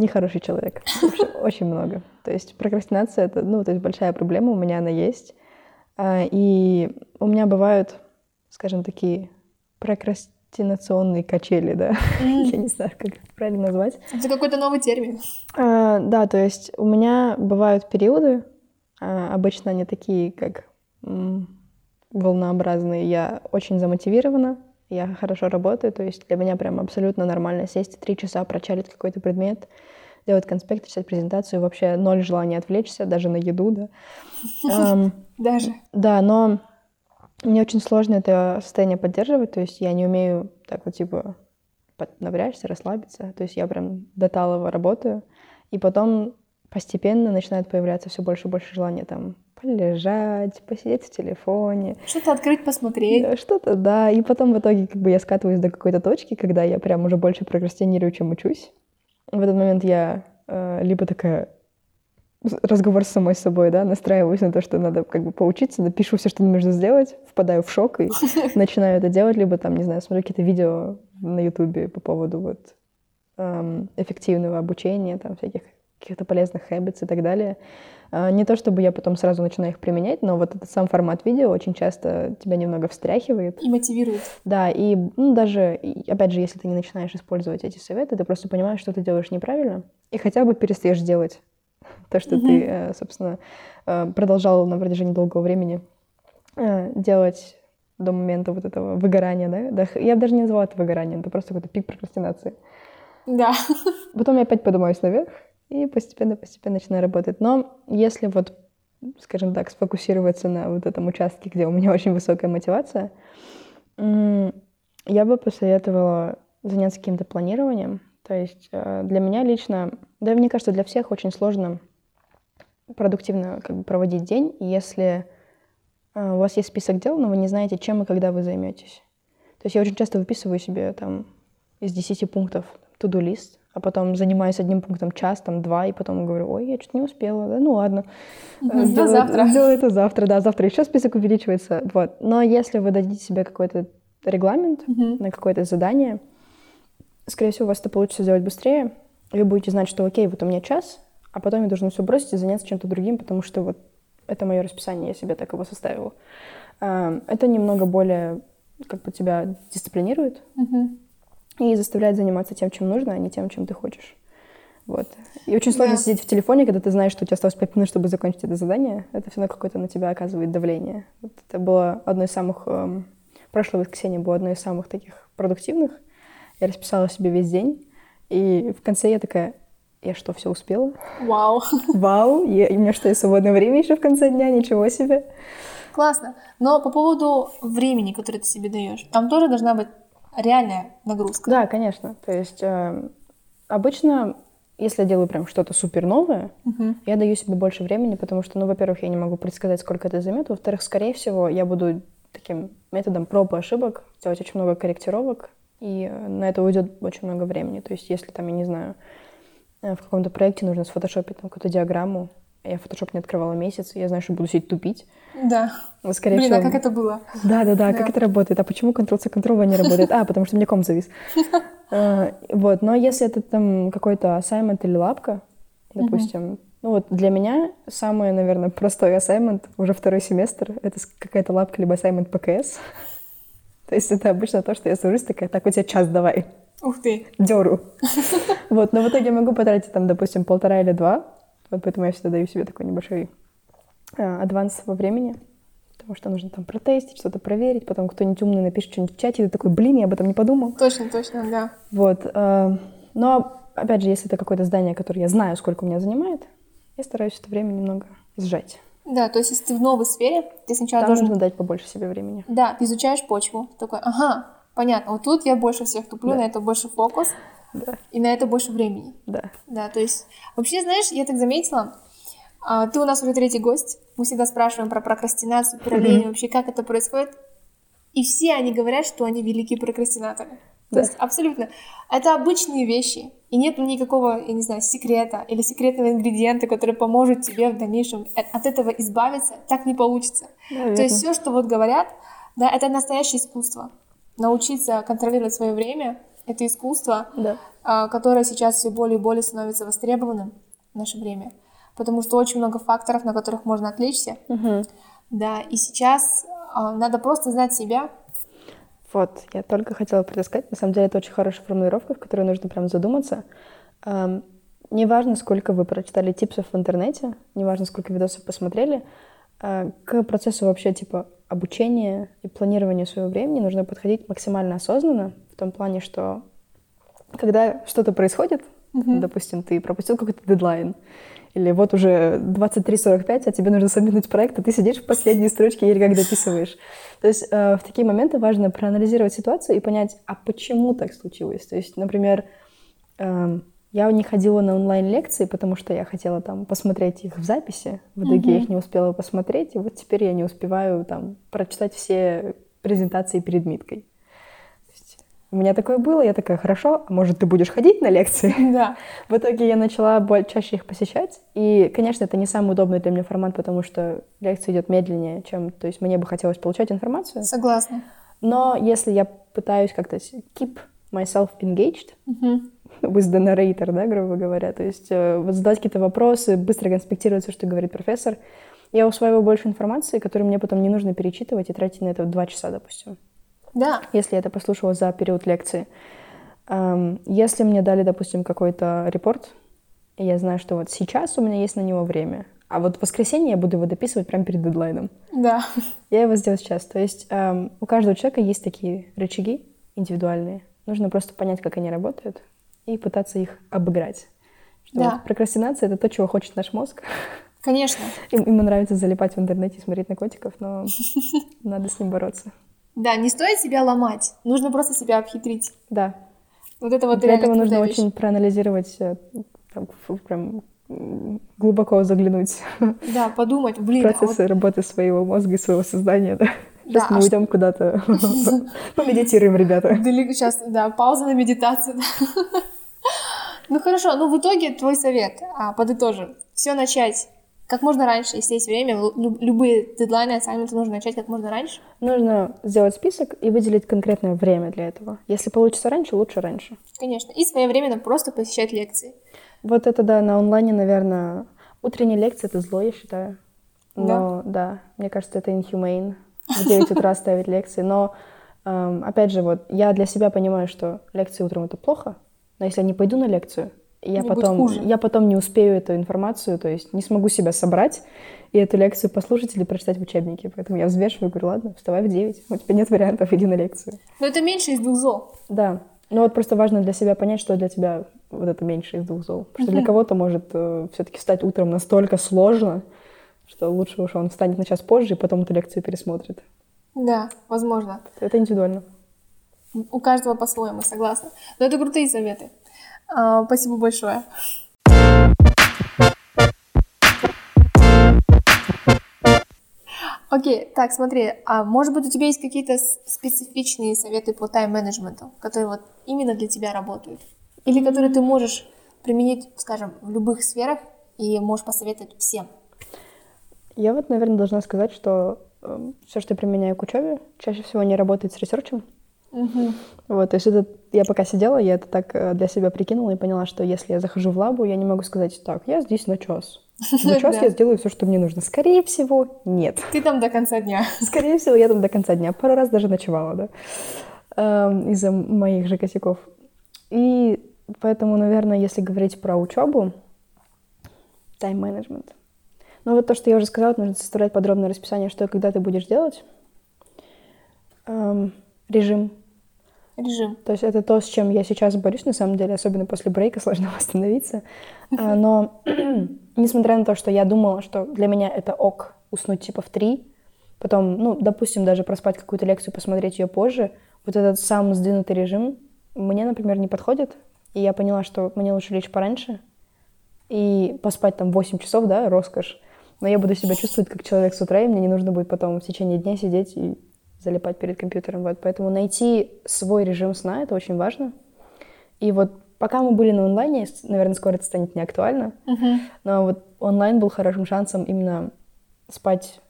нехороший человек. *laughs* Очень много. То есть прокрастинация — это, ну, то есть большая проблема, у меня она есть. А, и у меня бывают, скажем, такие прокрастинационные качели, да. Я не знаю, как это правильно назвать. Это какой-то новый термин. А, да, то есть у меня бывают периоды, а, обычно они такие, как волнообразные. Я очень замотивирована, я хорошо работаю, то есть для меня прям абсолютно нормально сесть три часа, прочалить какой-то предмет, делать конспект, читать презентацию, вообще ноль желания отвлечься, даже на еду, да. *laughs* Даже? Да, но мне очень сложно это состояние поддерживать, то есть я не умею так вот типа напрячься, расслабиться. То есть я прям до талого работаю, и потом постепенно начинает появляться все больше и больше желания там полежать, посидеть в телефоне. Что-то открыть, посмотреть. Да, что-то, да. И потом в итоге как бы я скатываюсь до какой-то точки, когда я прям уже больше прокрастинирую, чем учусь. В этот момент я э, либо такая разговор с самой собой, да, настраиваюсь на то, что надо как бы поучиться, напишу все, что нужно сделать, впадаю в шок и *laughs* начинаю это делать, либо там, не знаю, смотрю какие-то видео на ютубе по поводу вот эм, эффективного обучения, там всяких каких-то полезных habits и так далее. А, не то чтобы я потом сразу начинаю их применять, но вот этот сам формат видео очень часто тебя немного встряхивает. И мотивирует. Да, и ну, даже, опять же, если ты не начинаешь использовать эти советы, ты просто понимаешь, что ты делаешь неправильно, и хотя бы перестаешь делать *laughs* то, что mm-hmm. ты, э, собственно, э, продолжал на протяжении долгого времени э, делать до момента вот этого выгорания, да? Я бы даже не называла это выгоранием, это просто какой-то пик прокрастинации. Да. Потом я опять поднимаюсь наверх и постепенно-постепенно начинаю работать. Но если вот, скажем так, сфокусироваться на вот этом участке, где у меня *laughs* очень высокая мотивация, я бы посоветовала заняться каким-то планированием, то есть э, для меня лично, да, мне кажется, для всех очень сложно продуктивно как бы, проводить день, если э, у вас есть список дел, но вы не знаете, чем и когда вы займетесь. То есть я очень часто выписываю себе там из 10 пунктов to-do лист, а потом занимаюсь одним пунктом час, там два, и потом говорю, ой, я что-то не успела, да, ну ладно. Э, сделаю, завтра. Сделаю это завтра, да, завтра еще список увеличивается, вот. Но если вы дадите себе какой-то регламент mm-hmm. на какое-то задание, скорее всего, у вас это получится сделать быстрее. Вы будете знать, что окей, вот у меня час, а потом я должен все бросить и заняться чем-то другим, потому что вот это мое расписание, я себе так его составила. Это немного более как бы тебя дисциплинирует uh-huh. И заставляет заниматься тем, чем нужно, а не тем, чем ты хочешь. Вот. И очень сложно Да. сидеть в телефоне, когда ты знаешь, что у тебя осталось 5 минут, чтобы закончить это задание. Это все равно какое-то на тебя оказывает давление. Вот это было одно из самых... эм, прошлое воскресенье было одно из самых таких продуктивных. Я расписала себе весь день. И в конце я такая, я что, все успела? Вау. Вау! Я- и у меня что, есть свободное время еще в конце дня? Ничего себе! Классно. Но по поводу времени, которое ты себе даешь, там тоже должна быть реальная нагрузка. Да, конечно. То есть э, обычно, если я делаю прям что-то супер новое, Мгм. я даю себе больше времени, потому что, ну, во-первых, я не могу предсказать, сколько это займет. Во-вторых, скорее всего, я буду таким методом проб и ошибок делать очень много корректировок, и на это уйдет очень много времени. То есть, если там, я не знаю, э, в каком-то проекте нужно сфотошопить там какую-то диаграмму, я фотошоп не открывала месяц, я знаю, что буду сидеть тупить. Да. Вот, скорее Блин, всего... а как это было? Да, да, да, Да. как это работает? А почему Ctrl-C, Ctrl-V не работает? А, потому что мне ком завис. А, *laughs* Вот, но если это там какой-то assignment или лапка, допустим, ну вот для меня самый, наверное, простой assignment уже второй семестр, это какая-то лапка либо assignment ПКС. *laughs* То есть это обычно то, что я сажусь такая, так, у тебя час давай, Ух ты. деру. *laughs* Вот, но в итоге я могу потратить там, допустим, полтора или два, вот поэтому я всегда даю себе такой небольшой а, адванс во времени, потому что нужно там протестить, что-то проверить, потом кто-нибудь умный напишет что-нибудь в чате, и ты такой, блин, я об этом не подумал. Точно, точно, да. Вот. а, Но, опять же, если это какое-то здание, которое я знаю, сколько у меня занимает, я стараюсь это время немного сжать. Да, то есть если ты в новой сфере, ты сначала Там должен... нужно дать побольше себе времени. Да, изучаешь почву. Такой, ага, понятно, вот тут я больше всех туплю, Да. на это больше фокус, Да, и на это больше времени. да. Да, то есть, вообще, знаешь, я так заметила, а, ты у нас уже третий гость, мы всегда спрашиваем про прокрастинацию, про лень, вообще, как это происходит, и все они говорят, что они великие прокрастинаторы. То Да. есть, абсолютно. Это обычные вещи, и нет никакого, я не знаю, секрета или секретного ингредиента, который поможет тебе в дальнейшем от от этого избавиться, так не получится. То есть все, что вот говорят, да, это настоящее искусство. Научиться контролировать свое время, это искусство, Да. а, которое сейчас все более и более становится востребованным в наше время. Потому что очень много факторов, на которых можно отвлечься. Мгм. Да, и сейчас а, надо просто знать себя. Вот, я только хотела предсказать. На самом деле, это очень хорошая формулировка, в которой нужно прям задуматься. Неважно, сколько вы прочитали типсов в интернете, неважно, сколько видосов посмотрели, э, к процессу вообще типа обучения и планирования своего времени нужно подходить максимально осознанно, том плане, что когда что-то происходит, допустим, ты пропустил какой-то дедлайн, или вот уже 23.45, а тебе нужно сабмитнуть проект, а ты сидишь в последней строчке и как дописываешь. То есть э, в такие моменты важно проанализировать ситуацию и понять, а почему так случилось. То есть, например, эм, я не ходила на онлайн-лекции, потому что я хотела там посмотреть их в записи. В итоге я их не успела посмотреть, и вот теперь я не успеваю там прочитать все презентации перед Миткой. У меня такое было, я такая, хорошо, а может, ты будешь ходить на лекции? *laughs* Да. В итоге я начала чаще их посещать. И, конечно, это не самый удобный для меня формат, потому что лекция идет медленнее, чем... То есть мне бы хотелось получать информацию. Согласна. Но если я пытаюсь как-то keep myself engaged Мгм. *laughs* with the narrator, да, грубо говоря, то есть э, вот задать какие-то вопросы, быстро конспектировать все, что говорит профессор, я усваиваю больше информации, которую мне потом не нужно перечитывать и тратить на это два часа, допустим Да. если я это послушала за период лекции. Эм, Если мне дали, допустим, какой-то репорт, и я знаю, что вот сейчас у меня есть на него время, а вот в воскресенье я буду его дописывать прямо перед дедлайном. Да. Я его сделаю сейчас. То есть эм, у каждого человека есть такие рычаги индивидуальные. Нужно просто понять, как они работают, и пытаться их обыграть. Что Да. вот прокрастинация — это то, чего хочет наш мозг. Конечно. Им- Ему нравится залипать в интернете и смотреть на котиков, но *laughs* надо с ним бороться. Да, не стоит себя ломать. Нужно просто себя обхитрить. Да, Вот это вот Для этого нужно вещь. очень проанализировать, э, там, прям глубоко заглянуть *laughs* Да, подумать, блин, а вот процессы работы своего мозга и своего создания. Да. Сейчас Да, мы а уйдем куда-то, *laughs* *laughs* помедитируем, ребята. Сейчас, да, пауза на медитацию. Ну хорошо, ну в итоге твой совет, а, подытожим. Все начать как можно раньше, если есть время. Лю- любые дедлайны, ассайменты нужно начать как можно раньше. Нужно сделать список и выделить конкретное время для этого. Если получится раньше, лучше раньше. Конечно. И своевременно просто посещать лекции. Вот это, да, на онлайне, наверное, утренние лекции — это зло, я считаю. Но, да, мне кажется, это inhumane в 9 утра ставить лекции. Но, эм, опять же, вот я для себя понимаю, что лекции утром — это плохо, но если я не пойду на лекцию, я будет потом, я потом не успею эту информацию, то есть не смогу себя собрать и эту лекцию послушать или прочитать в учебнике. Поэтому я взвешиваю, говорю, ладно, вставай в 9, у тебя нет вариантов, иди на лекцию. Но это меньше из двух зол. Да. Но вот просто важно для себя понять, что для тебя вот это меньше из двух зол. Потому что для кого-то может все-таки встать утром настолько сложно, что лучше уж он встанет на час позже и потом эту лекцию пересмотрит. Да, возможно. Это индивидуально. У каждого по-своему, согласна. Но это крутые советы. А, спасибо большое. Окей, так, смотри, а может быть у тебя есть какие-то специфичные советы по тайм-менеджменту, которые вот именно для тебя работают? Или которые ты можешь применить, скажем, в любых сферах и можешь посоветовать всем? Я вот, наверное, должна сказать, что все, что я применяю к учебе, чаще всего не работает с ресерчем. Вот, то есть это я пока сидела, я это так э, для себя прикинула и поняла, что если я захожу в лабу, я не могу сказать, так, я здесь на час. За *laughs* час я сделаю все, что мне нужно. Скорее всего, нет. Ты там до конца дня. *laughs* Скорее всего, я там до конца дня. Пару раз даже ночевала, да, эм, из-за моих же косяков. И поэтому, наверное, если говорить про учебу, тайм-менеджмент. Ну вот то, что я уже сказала, нужно составлять подробное расписание, что и когда ты будешь делать. Эм, режим. Режим. То есть это то, с чем я сейчас борюсь, на самом деле, особенно после брейка *laughs* сложно восстановиться. А, Но *clears throat* несмотря на то, что я думала, что для меня это ок уснуть типа в три, потом, ну, допустим, даже проспать какую-то лекцию, посмотреть ее позже, вот этот сам сдвинутый режим мне, например, не подходит. И я поняла, что мне лучше лечь пораньше и поспать там 8 часов, да, роскошь. Но я буду себя чувствовать как человек с утра, и мне не нужно будет потом в течение дня сидеть и залипать перед компьютером. Вот. Поэтому найти свой режим сна — это очень важно. И вот пока мы были на онлайне, наверное, скоро это станет не актуально, но вот онлайн был хорошим шансом именно спать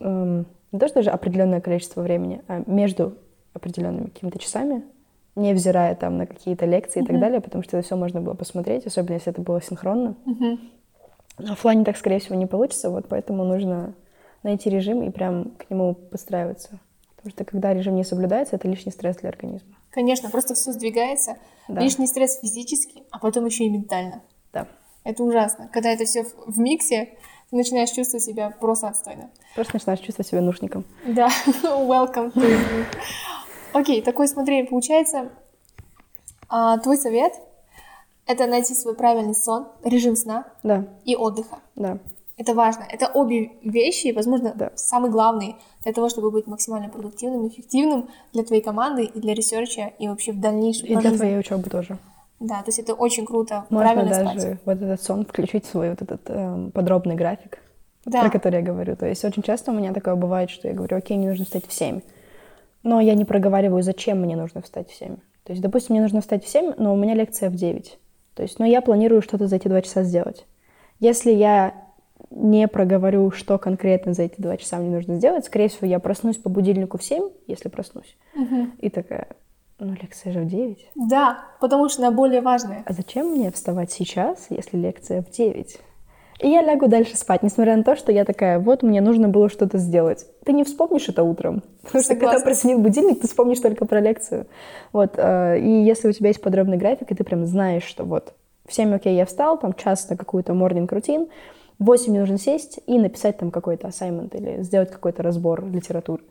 эм, не то, что даже определенное количество времени, а между определенными какими-то часами, невзирая там на какие-то лекции и так далее, потому что это все можно было посмотреть, особенно если это было синхронно. В оффлайне так, скорее всего, не получится, вот поэтому нужно найти режим и прям к нему подстраиваться. Потому что когда режим не соблюдается, это лишний стресс для организма. Конечно, просто все сдвигается. Да. Лишний стресс физически, а потом еще и ментально. Да. Это ужасно. Когда это все в, миксе, ты начинаешь чувствовать себя просто отстойно. Просто начинаешь чувствовать себя нужником. Да, *laughs* welcome. to. Окей, такой, смотри, получается, а, твой совет — это найти свой правильный сон, режим сна Да, и отдыха. да. Это важно. Это обе вещи, возможно, Да. самые главные для того, чтобы быть максимально продуктивным, эффективным для твоей команды и для research а, и вообще в дальнейшем. И для твоей учебы тоже. Да, то есть это очень круто, Можно правильно даже спать. вот этот сон включить в свой вот этот эм, подробный график, Да. про который я говорю. То есть очень часто у меня такое бывает, что я говорю, окей, мне нужно встать в 7. Но я не проговариваю, зачем мне нужно встать в 7. То есть, допустим, мне нужно встать в 7, но у меня лекция в 9. То есть, но я планирую что-то за эти два часа сделать. Если я не проговорю, что конкретно за эти два часа мне нужно сделать, скорее всего, я проснусь по будильнику в 7, если проснусь, Мгм. и такая, ну, лекция же в 9. Да, потому что она более важная. А зачем мне вставать сейчас, если лекция в 9? И я лягу дальше спать, несмотря на то, что я такая, вот мне нужно было что-то сделать. Ты не вспомнишь это утром, потому что когда прозвенит будильник, ты вспомнишь только про лекцию. Вот, э, и если у тебя есть подробный график, и ты прям знаешь, что вот в 7, окей, я встал, там час на какую-то morning рутин, в 8 мне нужно сесть и написать там какой-то assignment или сделать какой-то разбор литературы.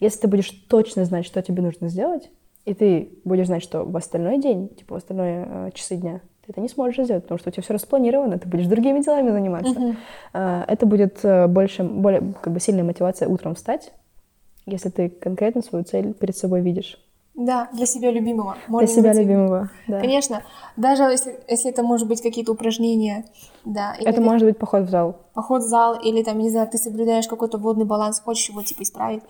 Если ты будешь точно знать, что тебе нужно сделать, и ты будешь знать, что в остальной день, типа в остальные э, часы дня, ты это не сможешь сделать, потому что у тебя все распланировано, ты будешь другими делами заниматься. Мгм. Э, Это будет э, больше, более как бы сильная мотивация утром встать, если ты конкретно свою цель перед собой видишь. Да, для себя любимого. Для Morning себя routine. любимого. Да. Конечно, даже если, если это может быть какие-то упражнения, да, или Это может быть поход в зал. поход в зал, или там, не знаю, ты соблюдаешь какой-то водный баланс, хочешь его типа исправить,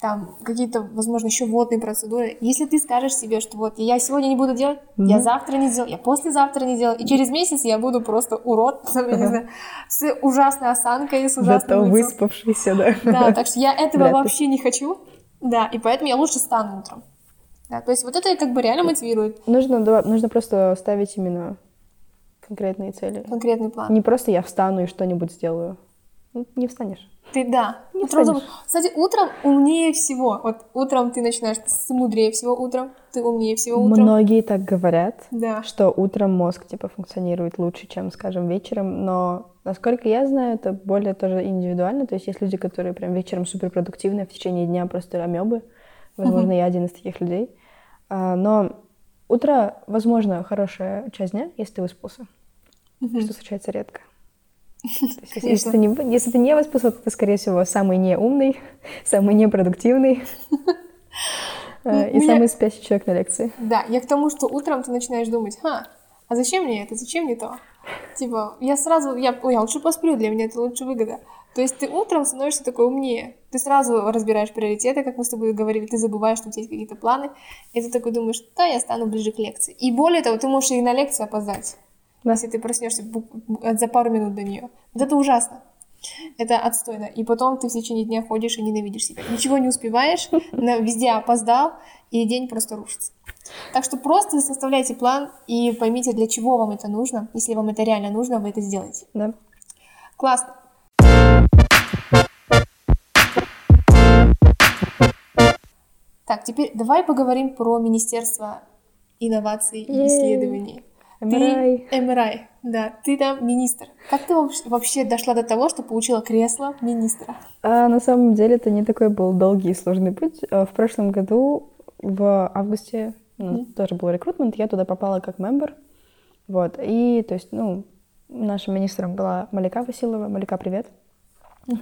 там какие-то, возможно, еще водные процедуры. Если ты скажешь себе, что вот я сегодня не буду делать, я Мгм. завтра не сделаю, я послезавтра не делаю, и через месяц я буду просто урод, *laughs* там, я не знаю, с ужасной осанкой, с ужасным Зато выспавшийся, да. Да, так что я *laughs* этого вообще не хочу. Да, и поэтому я лучше стану утром. Да, то есть вот это как бы реально мотивирует Нужно, нужно просто ставить именно конкретные цели. конкретный план. Не просто я встану и что-нибудь сделаю. ну, не встанешь. Ты да. Не утром забыл. Кстати, утром умнее всего. Вот утром ты начинаешь, ты мудрее всего утром, ты умнее всего утром. Многие так говорят, Да. что утром мозг типа функционирует лучше, чем, скажем, вечером, но насколько я знаю, это более тоже индивидуально. То есть есть люди, которые прям вечером суперпродуктивны, в течение дня просто амебы. Возможно, я один из таких людей. А, Но утро, возможно, хорошая часть дня, если ты выспался, что случается редко. *laughs* Есть, если, если ты не, если ты не выспался, то ты, скорее всего, самый неумный, *laughs* самый непродуктивный *laughs* э, и меня- самый спящий человек на лекции. Да, я к тому, что утром ты начинаешь думать, ха, а зачем мне это, зачем мне то? Типа, я сразу, я, ой, я лучше посплю, для меня это лучше выгода. То есть ты утром становишься такой умнее. Ты сразу разбираешь приоритеты, как мы с тобой говорили, ты забываешь, что у тебя есть какие-то планы, и ты такой думаешь, да, я стану ближе к лекции. И более того, ты можешь и на лекцию опоздать, Да. если ты проснешься бу- за пару минут до нее. Вот это ужасно. Это отстойно. И потом ты в течение дня ходишь и ненавидишь себя. Ничего не успеваешь, *laughs* везде опоздал, и день просто рушится. Так что просто составляйте план и поймите, для чего вам это нужно. Если вам это реально нужно, вы это сделаете. Да. Классно. Так, теперь давай поговорим про Министерство инноваций и исследований. Ты MRI, да, ты там министр. Как ты вообще- дошла до того, что получила кресло министра? А на самом деле это не такой был долгий и сложный путь. А В прошлом году, в августе, ну, Мгм. тоже был рекрутмент, я туда попала как мембер. Вот. И, то есть, ну, нашим министром была Малика Василова. Малика, привет.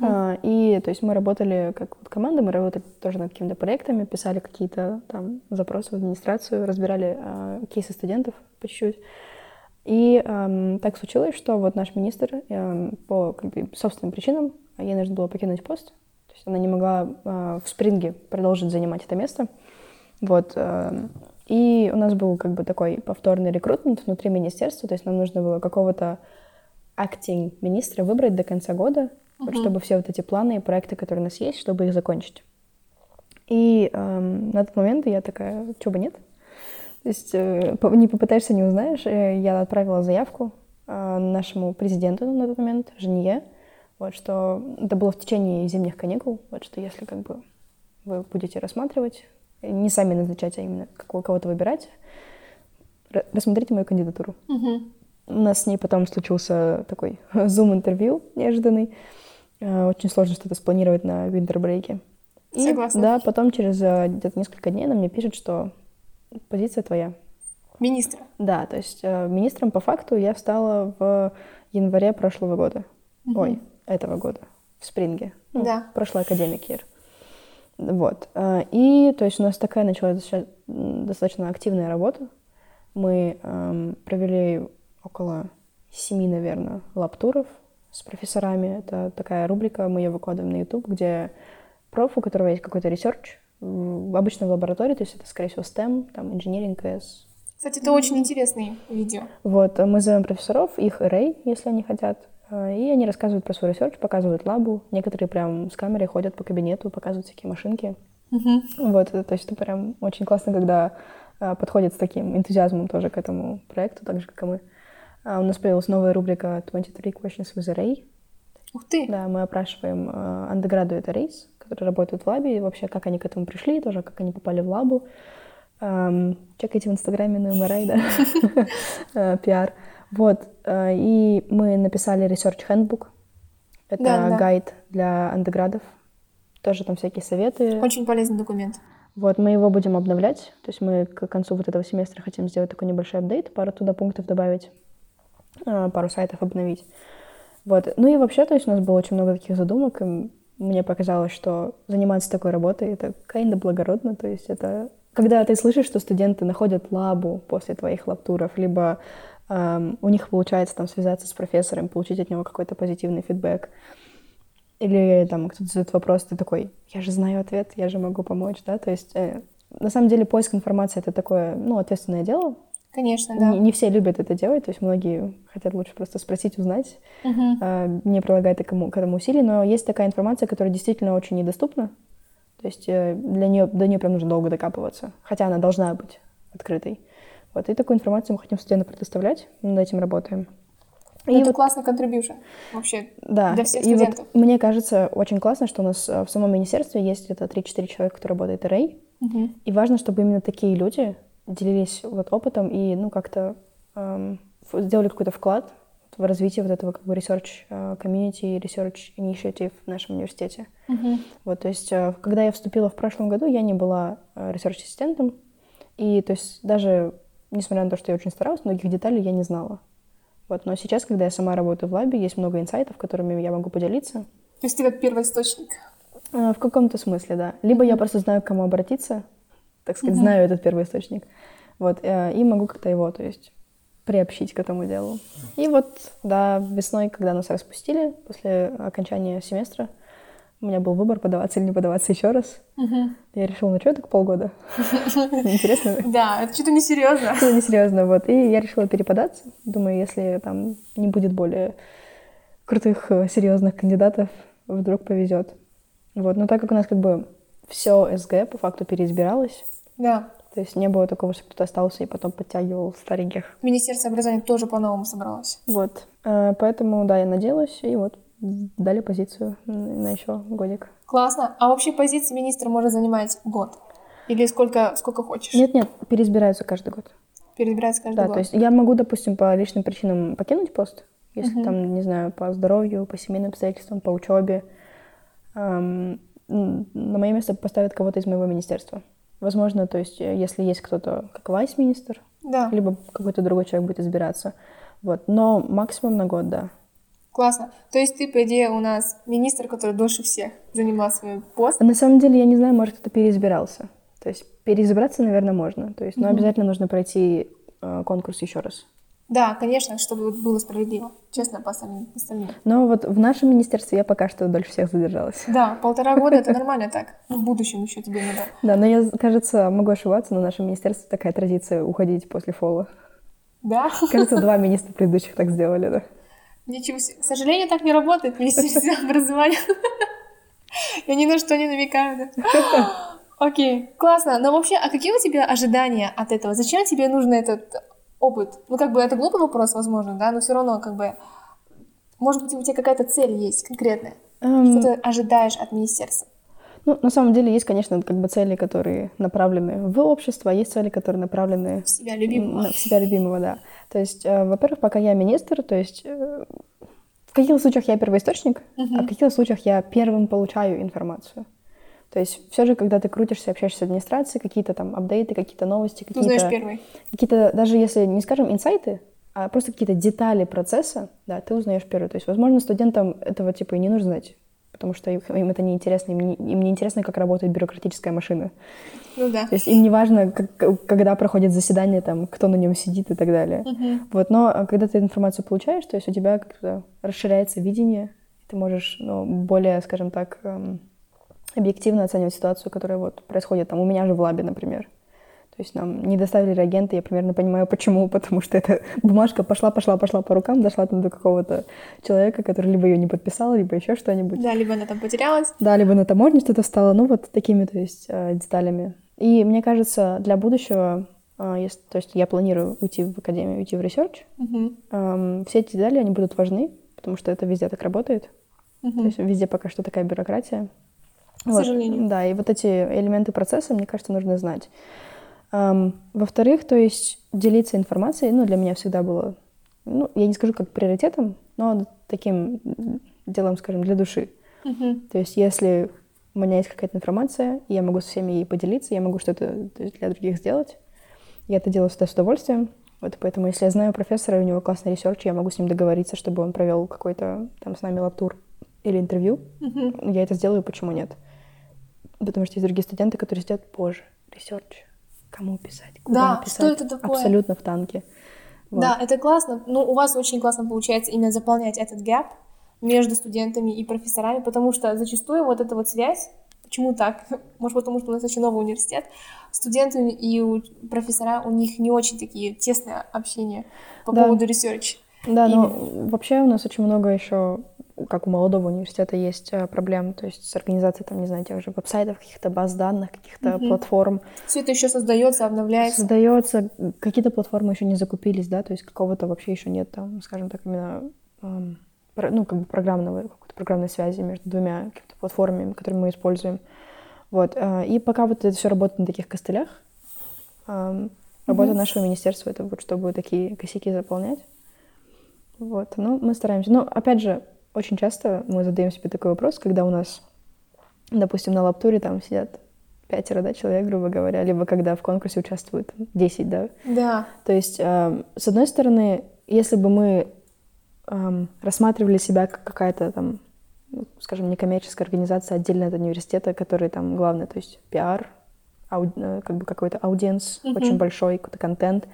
А, И, то есть, мы работали как вот команда, мы работали тоже над какими-то проектами, писали какие-то там запросы в администрацию, разбирали а, кейсы студентов по чуть-чуть. И ам, так случилось, что вот наш министр эм, по как бы, собственным причинам, ей нужно было покинуть пост, то есть она не могла а, в спринге продолжить занимать это место. Вот. эм, и у нас был как бы такой повторный рекрутмент внутри министерства, то есть нам нужно было какого-то acting министра выбрать до конца года, вот, чтобы все вот эти планы и проекты, которые у нас есть, чтобы их закончить. И эм, на тот момент я такая, чего бы нет. То есть э, не попытаешься, не узнаешь. Э, Я отправила заявку э, нашему президенту на тот момент, Жене, вот что это было в течение зимних каникул, вот что если как бы вы будете рассматривать, не сами назначать, а именно какого- кого-то выбирать, ра- рассмотрите мою кандидатуру. У нас с ней потом случился такой *laughs* зум-интервью неожиданный. Э, Очень сложно что-то спланировать на винтербрейке. И, Согласна. да, потом через э, где-то несколько дней она мне пишет, что позиция твоя. Министра. Да, то есть э, министром по факту я стала в январе прошлого года. Ой, этого года, в спринге. Ну, Да. Прошлый академик year. Вот. И, то есть, у нас такая началась достаточно активная работа. Мы эм, провели около семи, наверное, lab tour ов с профессорами. Это такая рубрика, мы ее выкладываем на YouTube, где проф, у которого есть какой-то research, обычно в лаборатории, то есть это, скорее всего, STEM, там, engineering, CS, Кстати, это очень интересные видео. вот, мы зовем профессоров, их array, если они хотят, э, и они рассказывают про свой research, показывают лабу. Некоторые прям с камерой ходят по кабинету, показывают всякие машинки. Вот, это, то есть это прям очень классно, когда э, подходит с таким энтузиазмом тоже к этому проекту, так же, как и мы. А у нас появилась новая рубрика 23 Questions with Array. Ух ты. Да, мы опрашиваем э, undergraduate arrays, которые работают в лабе, и вообще, как они к этому пришли, тоже, как они попали в лабу. Эм, чекайте в Инстаграме на MRI, да, *laughs* Э, пиар. Вот, э, и мы написали Research Handbook. Это Да, да. гайд для андеградов. Тоже там всякие советы. Очень полезный документ. Вот, мы его будем обновлять. То есть мы к концу вот этого семестра хотим сделать такой небольшой апдейт, пару туда пунктов добавить, пару сайтов обновить. Вот. Ну и вообще, то есть у нас было очень много таких задумок, и мне показалось, что заниматься такой работой — это kinda благородно, то есть это... Когда ты слышишь, что студенты находят лабу после твоих лабтуров, либо эм, у них получается там связаться с профессором, получить от него какой-то позитивный фидбэк, или там кто-то задает вопрос, ты такой, я же знаю ответ, я же могу помочь, да, то есть э, на самом деле поиск информации — это такое, ну, ответственное дело, Конечно, да. не, не все любят это делать, то есть многие хотят лучше просто спросить, узнать, Мгм. э, не прилагая к этому, к этому усилий, но есть такая информация, которая действительно очень недоступна, то есть э, для нее, до нее прям нужно долго докапываться, хотя она должна быть открытой. Вот, и такую информацию мы хотим студентам предоставлять, над этим работаем. И это вот, классный contribution вообще да, для всех и студентов. Вот мне кажется очень классно, что у нас э, в самом министерстве есть где-то 3-4 человека, которые работают RA. Угу. И важно, чтобы именно такие люди делились вот опытом и, ну, как-то эм, сделали какой-то вклад в развитие вот этого как бы research э, community, research initiative в нашем университете. Uh-huh. Вот, то есть, э, когда я вступила в прошлом году, я не была э, research ассистентом, и то есть даже несмотря на то, что я очень старалась, многих деталей я не знала. Вот, но сейчас, когда я сама работаю в лабе, есть много инсайтов, которыми я могу поделиться. То есть ты как первоисточник? В каком-то смысле, да. Либо я просто знаю, к кому обратиться, так сказать, uh-huh. знаю этот первоисточник, вот, и могу как-то его, то есть приобщить к этому делу. И вот, да, весной, когда нас распустили, после окончания семестра, у меня был выбор, подаваться или не подаваться еще раз. Угу. Я решила, ну что, так полгода? *laughs* Интересно. Да, это что-то несерьезно. Это несерьезно, вот. И я решила переподаться. Думаю, если там не будет более крутых, э, серьезных кандидатов, вдруг повезет. Вот, но так как у нас как бы все СГ по факту переизбиралось, да. То есть не было такого, что кто-то остался и потом подтягивал стареньких. Министерство образования тоже по-новому собралось. Вот. Э, поэтому, да, я надеялась, и вот дали позицию на еще годик. Классно. А вообще позиция министра может занимать год? Или сколько, сколько хочешь? Нет-нет, переизбираются каждый год. Переизбираются каждый да, год? то есть я могу, допустим, по личным причинам покинуть пост, если uh-huh. там, не знаю, по здоровью, по семейным обстоятельствам, по учебе. Эм, на мое место поставят кого-то из моего министерства. Возможно, то есть, э, если есть кто-то как вайс-министр, да. либо какой-то другой человек будет избираться. Вот. Но максимум на год, да. Классно. То есть ты, по идее, у нас министр, который дольше всех занимал свой пост. На самом деле, я не знаю, может, кто-то переизбирался. То есть переизбраться, наверное, можно. То есть, но mm-hmm. обязательно нужно пройти э, конкурс еще раз. Да, конечно, чтобы было справедливо, честно, по остальным. Но вот в нашем министерстве я пока что дольше всех задержалась. Да, *laughs* полтора года это нормально так. Ну, в будущем еще тебе надо. Да, но я, кажется, могу ошибаться, но в нашем министерстве такая традиция уходить после фола. Да? Кажется, два министра предыдущих так сделали, да. Ничего себе. К сожалению, так не работает в Министерстве образования. Я ни на что не намекаю, да. *laughs* Окей, классно. Но вообще, а какие у тебя ожидания от этого? Зачем тебе нужен этот опыт? Ну, как бы это глупый вопрос, возможно, да, но все равно, как бы, может быть, у тебя какая-то цель есть конкретная? Um, что ты ожидаешь от министерства? Ну, на самом деле есть, конечно, как бы цели, которые направлены в общество, а есть цели, которые направлены в себя любимого. В себя любимого, да. То есть, э, во-первых, пока я министр, то есть э, в каких-то случаях я первоисточник, uh-huh. а в каких-то случаях я первым получаю информацию. То есть все же, когда ты крутишься, общаешься с администрацией, какие-то там апдейты, какие-то новости, какие-то... Ты знаешь первый. Какие-то, даже если не скажем инсайты, а просто какие-то детали процесса, да, ты узнаешь первый. То есть, возможно, студентам этого типа и не нужно знать, потому что им, им это не интересно, им не, им не интересно, как работает бюрократическая машина. Ну да. То есть им не важно, как, когда проходит заседание, там, кто на нем сидит и так далее. Uh-huh. Вот, но а, когда ты информацию получаешь, то есть у тебя как-то расширяется видение, ты можешь ну, более, скажем так, эм, объективно оценивать ситуацию, которая вот происходит там у меня же в лабе, например. То есть нам не доставили реагенты, я примерно понимаю, почему, *laughs* потому что эта бумажка пошла, пошла, пошла по рукам, дошла там до какого-то человека, который либо ее не подписал, либо еще что-нибудь. Да, либо она там потерялась. Да, либо на таможне что-то встало, ну вот такими, то есть, э, деталями. И мне кажется, для будущего, э, если, то есть я планирую уйти в академию, уйти в research, угу. все эти детали, они будут важны, потому что это везде так работает. Угу. То есть везде пока что такая бюрократия. К вот, сожалению. Да, и вот эти элементы процесса, мне кажется, нужно знать. Um, во-вторых, то есть делиться информацией, ну, для меня всегда было, ну, я не скажу как приоритетом, но таким делом, скажем, для души. Uh-huh. То есть если у меня есть какая-то информация, я могу со всеми ей поделиться, я могу что-то для других сделать, я это делаю всегда с удовольствием. Вот поэтому, если я знаю профессора, у него классный research, я могу с ним договориться, чтобы он провел какой-то там с нами lab tour или интервью. Uh-huh. Я это сделаю, почему нет? Потому что есть другие студенты, которые сидят, боже, research, кому писать, куда да, писать. что это такое? Абсолютно в танке. Вот. Да, это классно. Ну, у вас очень классно получается именно заполнять этот гэп между студентами и профессорами, потому что зачастую вот эта вот связь, почему так? *laughs* Может, потому что у нас очень новый университет, студенты и у профессора, у них не очень такие тесные общения по да. поводу research. Да, но вообще у нас очень много еще как у молодого университета есть э, проблемы, то есть с организацией, там, не знаю, тех же веб-сайтов, каких-то баз данных, каких-то mm-hmm. платформ. Все это еще создается, обновляется. Создается, какие-то платформы еще не закупились, да, то есть какого-то вообще еще нет там, скажем так, именно эм, ну, как бы программного, какой-то программной связи между двумя какими-то платформами, которые мы используем. Вот. Э, и пока вот это все работает на таких костылях, эм, работа mm-hmm. нашего министерства это вот чтобы такие косяки заполнять. Вот, ну, мы стараемся. Но, опять же, очень часто мы задаем себе такой вопрос, когда у нас, допустим, на лаптуре там сидят пятеро, да, человек, грубо говоря, либо когда в конкурсе участвуют 10, да? Да. То есть, э, с одной стороны, если бы мы э, рассматривали себя как какая-то там, ну, скажем, некоммерческая организация отдельно от университета, который там главное, то есть пиар, ауди, э, как бы какой-то аудиенс mm-hmm. очень большой, какой-то контент,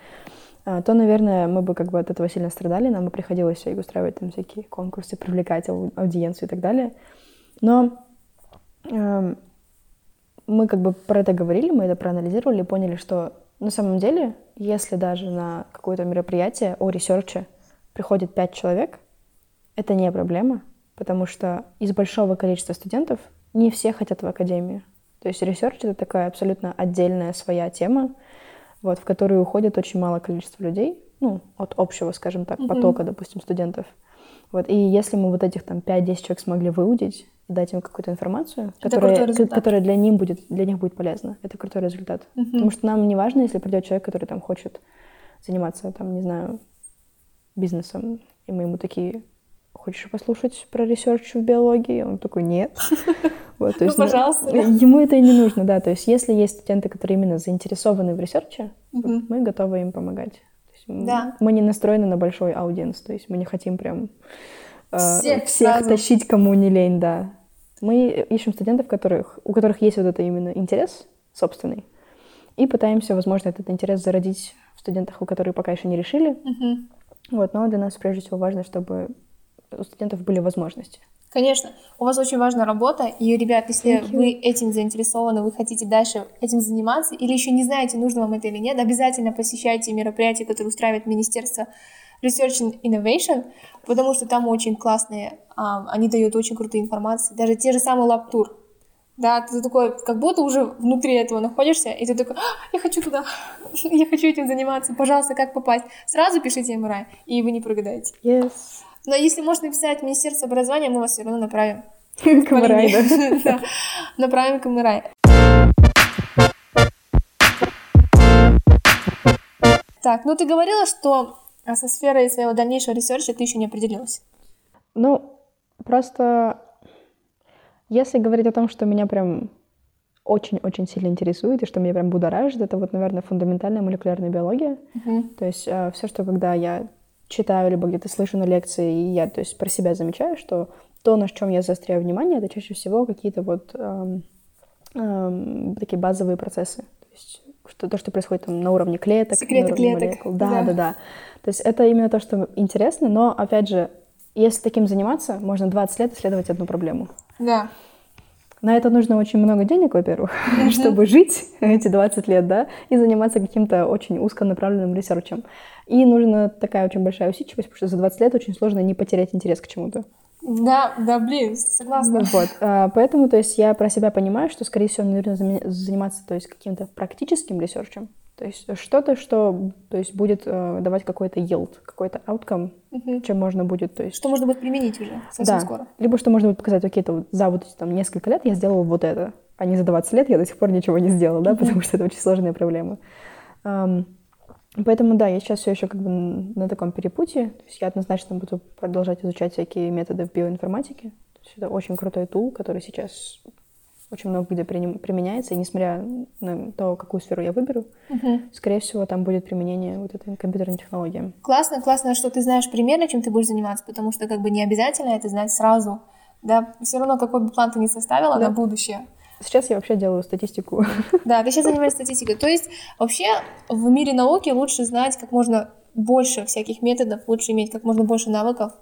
то, наверное, мы бы как бы от этого сильно страдали, нам бы приходилось все устраивать там всякие конкурсы, привлекать аудиенцию и так далее. Но э, мы как бы про это говорили, мы это проанализировали поняли, что на самом деле, если даже на какое-то мероприятие о research е приходит пять человек, это не проблема, потому что из большого количества студентов не все хотят в академию. То есть research — это такая абсолютно отдельная своя тема, вот, в которую уходит очень мало количество людей, ну, от общего, скажем так, mm-hmm. потока, допустим, студентов. Вот, и если мы вот этих там 5-10 человек смогли выудить дать им какую-то информацию, которая, которая для, них будет, для них будет полезна, это крутой результат. Mm-hmm. Потому что нам не важно, если придет человек, который там хочет заниматься, там, не знаю, бизнесом, и мы ему такие, хочешь послушать про research в биологии? Он такой, нет. *laughs* Вот, то ну, есть, ну, пожалуйста. Ему это и не нужно, да. То есть, если есть студенты, которые именно заинтересованы в research е, угу. мы готовы им помогать. Да. Мы не настроены на большой аудиенс, то есть мы не хотим прям э, всех, всех тащить, кому не лень, да. Мы ищем студентов, которых, у которых есть вот это именно интерес собственный, и пытаемся, возможно, этот интерес зародить в студентах, у которых пока еще не решили. Угу. Вот, но для нас прежде всего важно, чтобы у студентов были возможности. Конечно, у вас очень важная работа, и, ребят, если вы этим заинтересованы, вы хотите дальше этим заниматься, или еще не знаете, нужно вам это или нет, обязательно посещайте мероприятия, которые устраивает Министерство Research and Innovation, потому что там очень классные, а, они дают очень крутые информации, даже те же самые лаптур, да, ты такой, как будто уже внутри этого находишься, и ты такой, а, я хочу туда, *laughs* я хочу этим заниматься, пожалуйста, как попасть? Сразу пишите МРА, и вы не прогадаете. Yes. Но если можно написать Министерство образования, мы вас все равно направим. *laughs* К Мирай, *laughs* да? Направим к Мирай. Так, ну ты говорила, что со сферой своего дальнейшего research а ты еще не определилась. Ну, просто если говорить о том, что меня прям очень-очень сильно интересует и что меня прям будоражит, это вот, наверное, фундаментальная молекулярная биология. Uh-huh. То есть э, все, что когда я читаю, либо где-то слышу на лекции, и я, то есть, про себя замечаю, что то, на чем я заостряю внимание, это чаще всего какие-то вот эм, эм, такие базовые процессы. То есть что, то, что происходит там, на уровне клеток, Секреты на уровне клеток. молекул. Да, да, да, да. То есть это именно то, что интересно, но, опять же, если таким заниматься, можно 20 лет исследовать одну проблему. Да. На это нужно очень много денег, во-первых, mm-hmm. *laughs* чтобы жить эти 20 лет, да, и заниматься каким-то очень узконаправленным research ем. И нужна такая очень большая усидчивость, потому что за 20 лет очень сложно не потерять интерес к чему-то. Да, да, блин, согласна. Вот, а, поэтому, то есть, я про себя понимаю, что, скорее всего, мне нужно заниматься, то есть, каким-то практическим research ем, то есть, что-то, что, то есть, будет э, давать какой-то yield, какой-то outcome, угу. чем можно будет, то есть... Что можно будет применить уже совсем да. скоро. Либо что можно будет показать, окей, то вот за вот там несколько лет я сделала вот это, а не за 20 лет я до сих пор ничего не сделала, да, угу. потому что это очень сложная проблема. Um, Поэтому да, я сейчас все еще как бы на таком перепутье. То есть я однозначно буду продолжать изучать всякие методы в биоинформатике. То есть это очень крутой тул, который сейчас очень много где применяется, и несмотря на то, какую сферу я выберу, угу. скорее всего, там будет применение вот этой компьютерной технологии. Классно, классно, что ты знаешь примерно, чем ты будешь заниматься, потому что как бы не обязательно это знать сразу, да, все равно какой бы план ты ни составила да. на будущее, Сейчас я вообще делаю статистику. Да, ты сейчас занимаешься статистикой. То есть вообще в мире науки лучше знать как можно больше всяких методов, лучше иметь как можно больше навыков.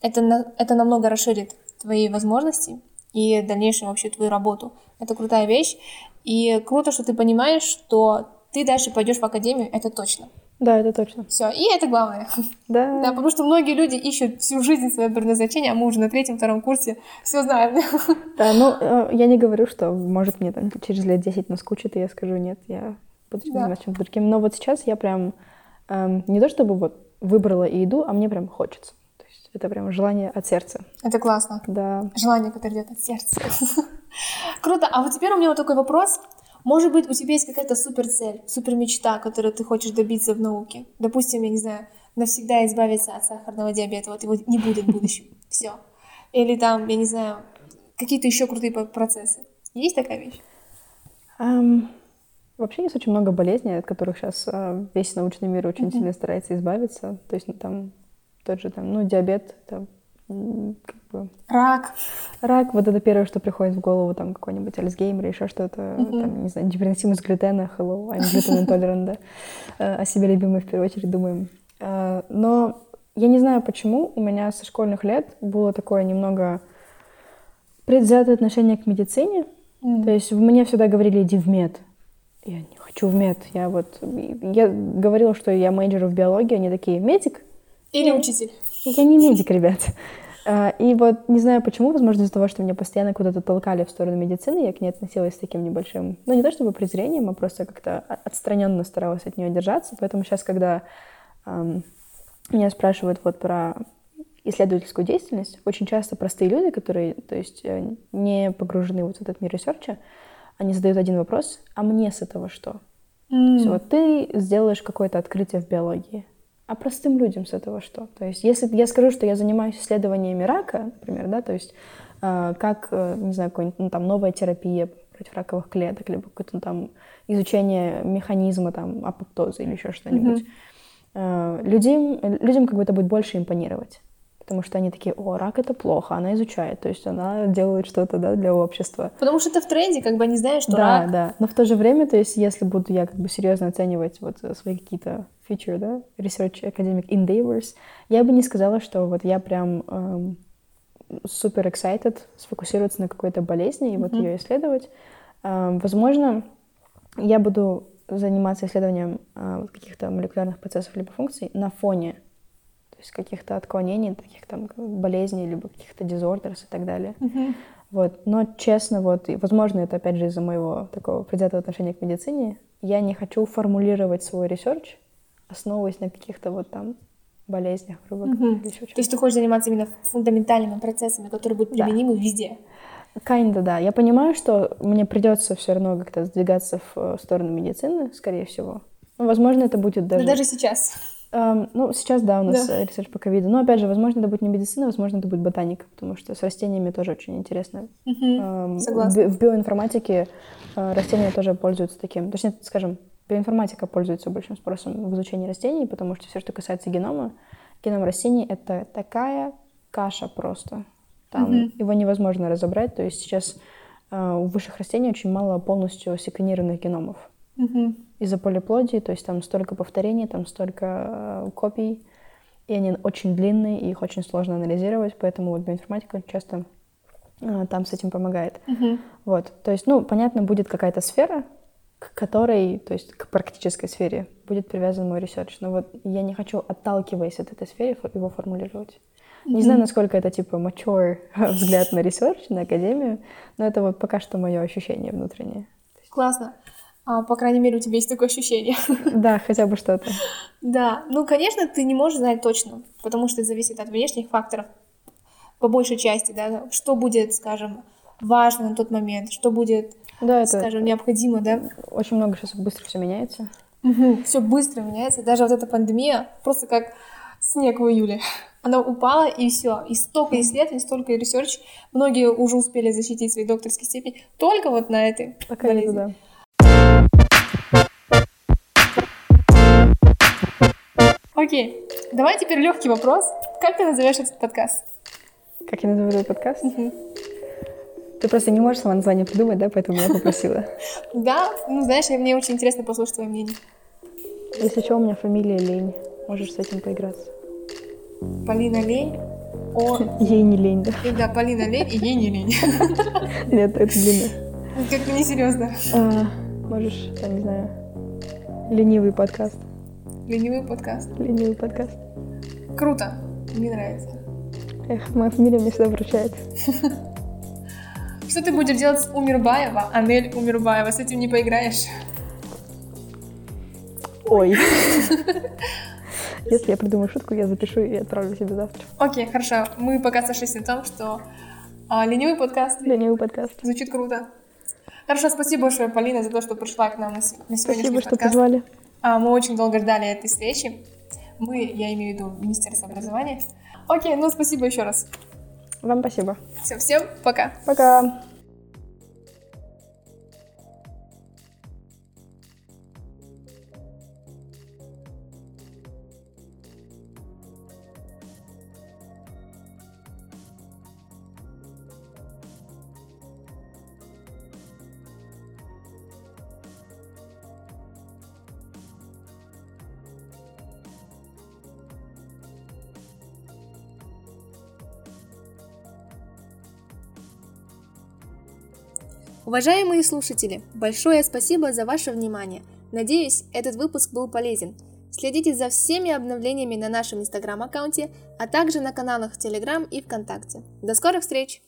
Это, это намного расширит твои возможности и дальнейшую вообще твою работу. Это крутая вещь. И круто, что ты понимаешь, что ты дальше пойдешь в академию, это точно. Да, это точно. Все, и это главное. Да. *laughs* Да, потому что многие люди ищут всю жизнь свое предназначение, а мы уже на третьем-втором курсе все знаем. *laughs* Да, ну, э, я не говорю, что, может, мне там через лет 10 наскучит, и я скажу, нет, я буду Да. заниматься чем-то другим. Но вот сейчас я прям эм, не то чтобы вот выбрала и иду, а мне прям хочется. Это прям желание от сердца. Это классно. Да. Желание, которое идет от сердца. *laughs* Круто. А вот теперь у меня вот такой вопрос. Может быть, у тебя есть какая-то супер цель, супер мечта, которую ты хочешь добиться в науке? Допустим, я не знаю, навсегда избавиться от сахарного диабета, вот его не будет в будущем. *laughs* Все. Или там, я не знаю, какие-то еще крутые процессы. Есть такая вещь? Ам, вообще есть очень много болезней, от которых сейчас весь научный мир очень сильно старается избавиться. То есть ну, там тот же там, ну, диабет, там, как бы Рак. Рак, вот это первое, что приходит в голову, там какой-нибудь Альцгеймер, еще что-то, там, не знаю, непереносимость глютена, hello, I'm gluten intolerant, да. Э, О себе любимой в первую очередь думаем. Э, Но я не знаю, почему у меня со школьных лет было такое немного предвзятое отношение к медицине. М. То есть мне всегда говорили, иди в мед. Я не хочу в мед. Я вот... Я говорила, что я major в биологии, они такие, медик? Или учитель. Я не медик, ребят. А, И вот не знаю почему, возможно, из-за того, что меня постоянно куда-то толкали в сторону медицины, я к ней относилась с таким небольшим, ну не то чтобы презрением, а просто как-то отстраненно старалась от нее держаться. Поэтому сейчас, когда ам, меня спрашивают вот про исследовательскую деятельность, очень часто простые люди, которые, то есть, э, не погружены вот в этот мир research а, они задают один вопрос, а мне с этого что? То есть М. вот ты сделаешь какое-то открытие в биологии, а простым людям с этого что? То есть если я скажу, что я занимаюсь исследованиями рака, например, да, то есть э, как, э, не знаю, какой-нибудь ну, там новая терапия против раковых клеток, либо какое-то ну, там изучение механизма там апоптоза или еще что-нибудь, э, людям, людям как бы это будет больше импонировать. Потому что они такие, о, рак это плохо, она изучает, то есть она делает что-то да, для общества. Потому что это в тренде, как бы они знают, что Да, рак. да. Но в то же время, то есть, если буду я как бы серьезно оценивать вот э, свои какие-то feature, да, research academic endeavors, я бы не сказала, что вот я прям эм, супер excited сфокусироваться на какой-то болезни и вот ее исследовать. Эм, возможно, я буду заниматься исследованием э, каких-то молекулярных процессов либо функций на фоне то есть каких-то отклонений, таких там болезней, либо каких-то disorders и так далее. Мгм. Вот. Но честно, вот, и, возможно, это опять же из-за моего такого предвзятого отношения к медицине, я не хочу формулировать свой research, основываясь на каких-то вот там болезнях, грубо говоря, или еще То есть ты хочешь заниматься именно фундаментальными процессами, которые будут Да. применимы везде. Kinda, да. Я понимаю, что мне придется все равно как-то сдвигаться в э, сторону медицины, скорее всего. Ну, возможно, это будет Да даже... даже сейчас. Эм, ну, сейчас, да, у нас Да. э, research по ковиду. Но, опять же, возможно, это будет не медицина, возможно, это будет ботаника, потому что с растениями тоже очень интересно. Мгм. Эм, Согласна. В, би- в биоинформатике э, растения тоже пользуются таким. Точнее, скажем, биоинформатика пользуется большим спросом в изучении растений, потому что все, что касается генома, геном растений это такая каша просто. Там Мгм. его невозможно разобрать. То есть сейчас э, у высших растений очень мало полностью секвенированных геномов Мгм. Из-за полиплоидии, то есть там столько повторений, там столько э, копий, и они очень длинные, и их очень сложно анализировать, поэтому вот биоинформатика часто э, там с этим помогает. Мгм. Вот, то есть, ну, понятно, будет какая-то сфера, к которой, то есть к практической сфере будет привязан мой research, но вот я не хочу, отталкиваясь от этой сферы, его формулировать. Не знаю, насколько это типа mature *laughs* взгляд на research, на академию, но это вот пока что мое ощущение внутреннее. Классно. А, по крайней мере, у тебя есть такое ощущение. *laughs* Да, хотя бы что-то. Да, ну, конечно, ты не можешь знать точно, потому что это зависит от внешних факторов, по большей части, да, что будет, скажем, важно на тот момент, что будет, Да, это скажем, необходимо, да. очень много сейчас быстро все меняется. Все быстро меняется, даже вот эта пандемия, просто как снег в июле. Она упала, и все. И столько исследований, столько research. Многие уже успели защитить свои докторские степени только вот на этой Пока болезни. это да. Окей, давай теперь легкий вопрос. Как ты назовешь этот подкаст? Как я назову этот подкаст? Ты просто не можешь сама название придумать, да, поэтому я попросила. *laughs* Да, ну знаешь, мне очень интересно послушать твое мнение. Если что, у меня фамилия Лень. Можешь с этим поиграться. Полина Лень. О, *laughs* Ей не лень, да? и да, Полина Лень, и ей не лень. *laughs* Нет, это длинно. Как-то несерьезно. А, можешь, я не знаю, ленивый подкаст. Ленивый подкаст. Ленивый подкаст. Круто. Мне нравится. Эх, моя фамилия мне всегда вручает. *laughs* Что ты будешь делать с Умирбаева, Анель Умирбаева? С этим не поиграешь? Ой. *laughs* Если я придумаю шутку, я запишу и отправлю себе завтра. Окей, хорошо. Мы пока сошлись на том, что а, ленивый подкаст Ленивый подкаст. звучит круто. Хорошо, спасибо большое, Полина, за то, что пришла к нам на, с- на сегодняшний Спасибо, что подкаст. позвали. А, мы очень долго ждали этой встречи. Мы, я имею в виду Министерство образования. Окей, ну спасибо еще раз. Вам спасибо. Все, всем пока. Пока. Уважаемые слушатели, большое спасибо за ваше внимание. Надеюсь, этот выпуск был полезен. Следите за всеми обновлениями на нашем инстаграм-аккаунте, а также на каналах в Телеграм и ВКонтакте. До скорых встреч!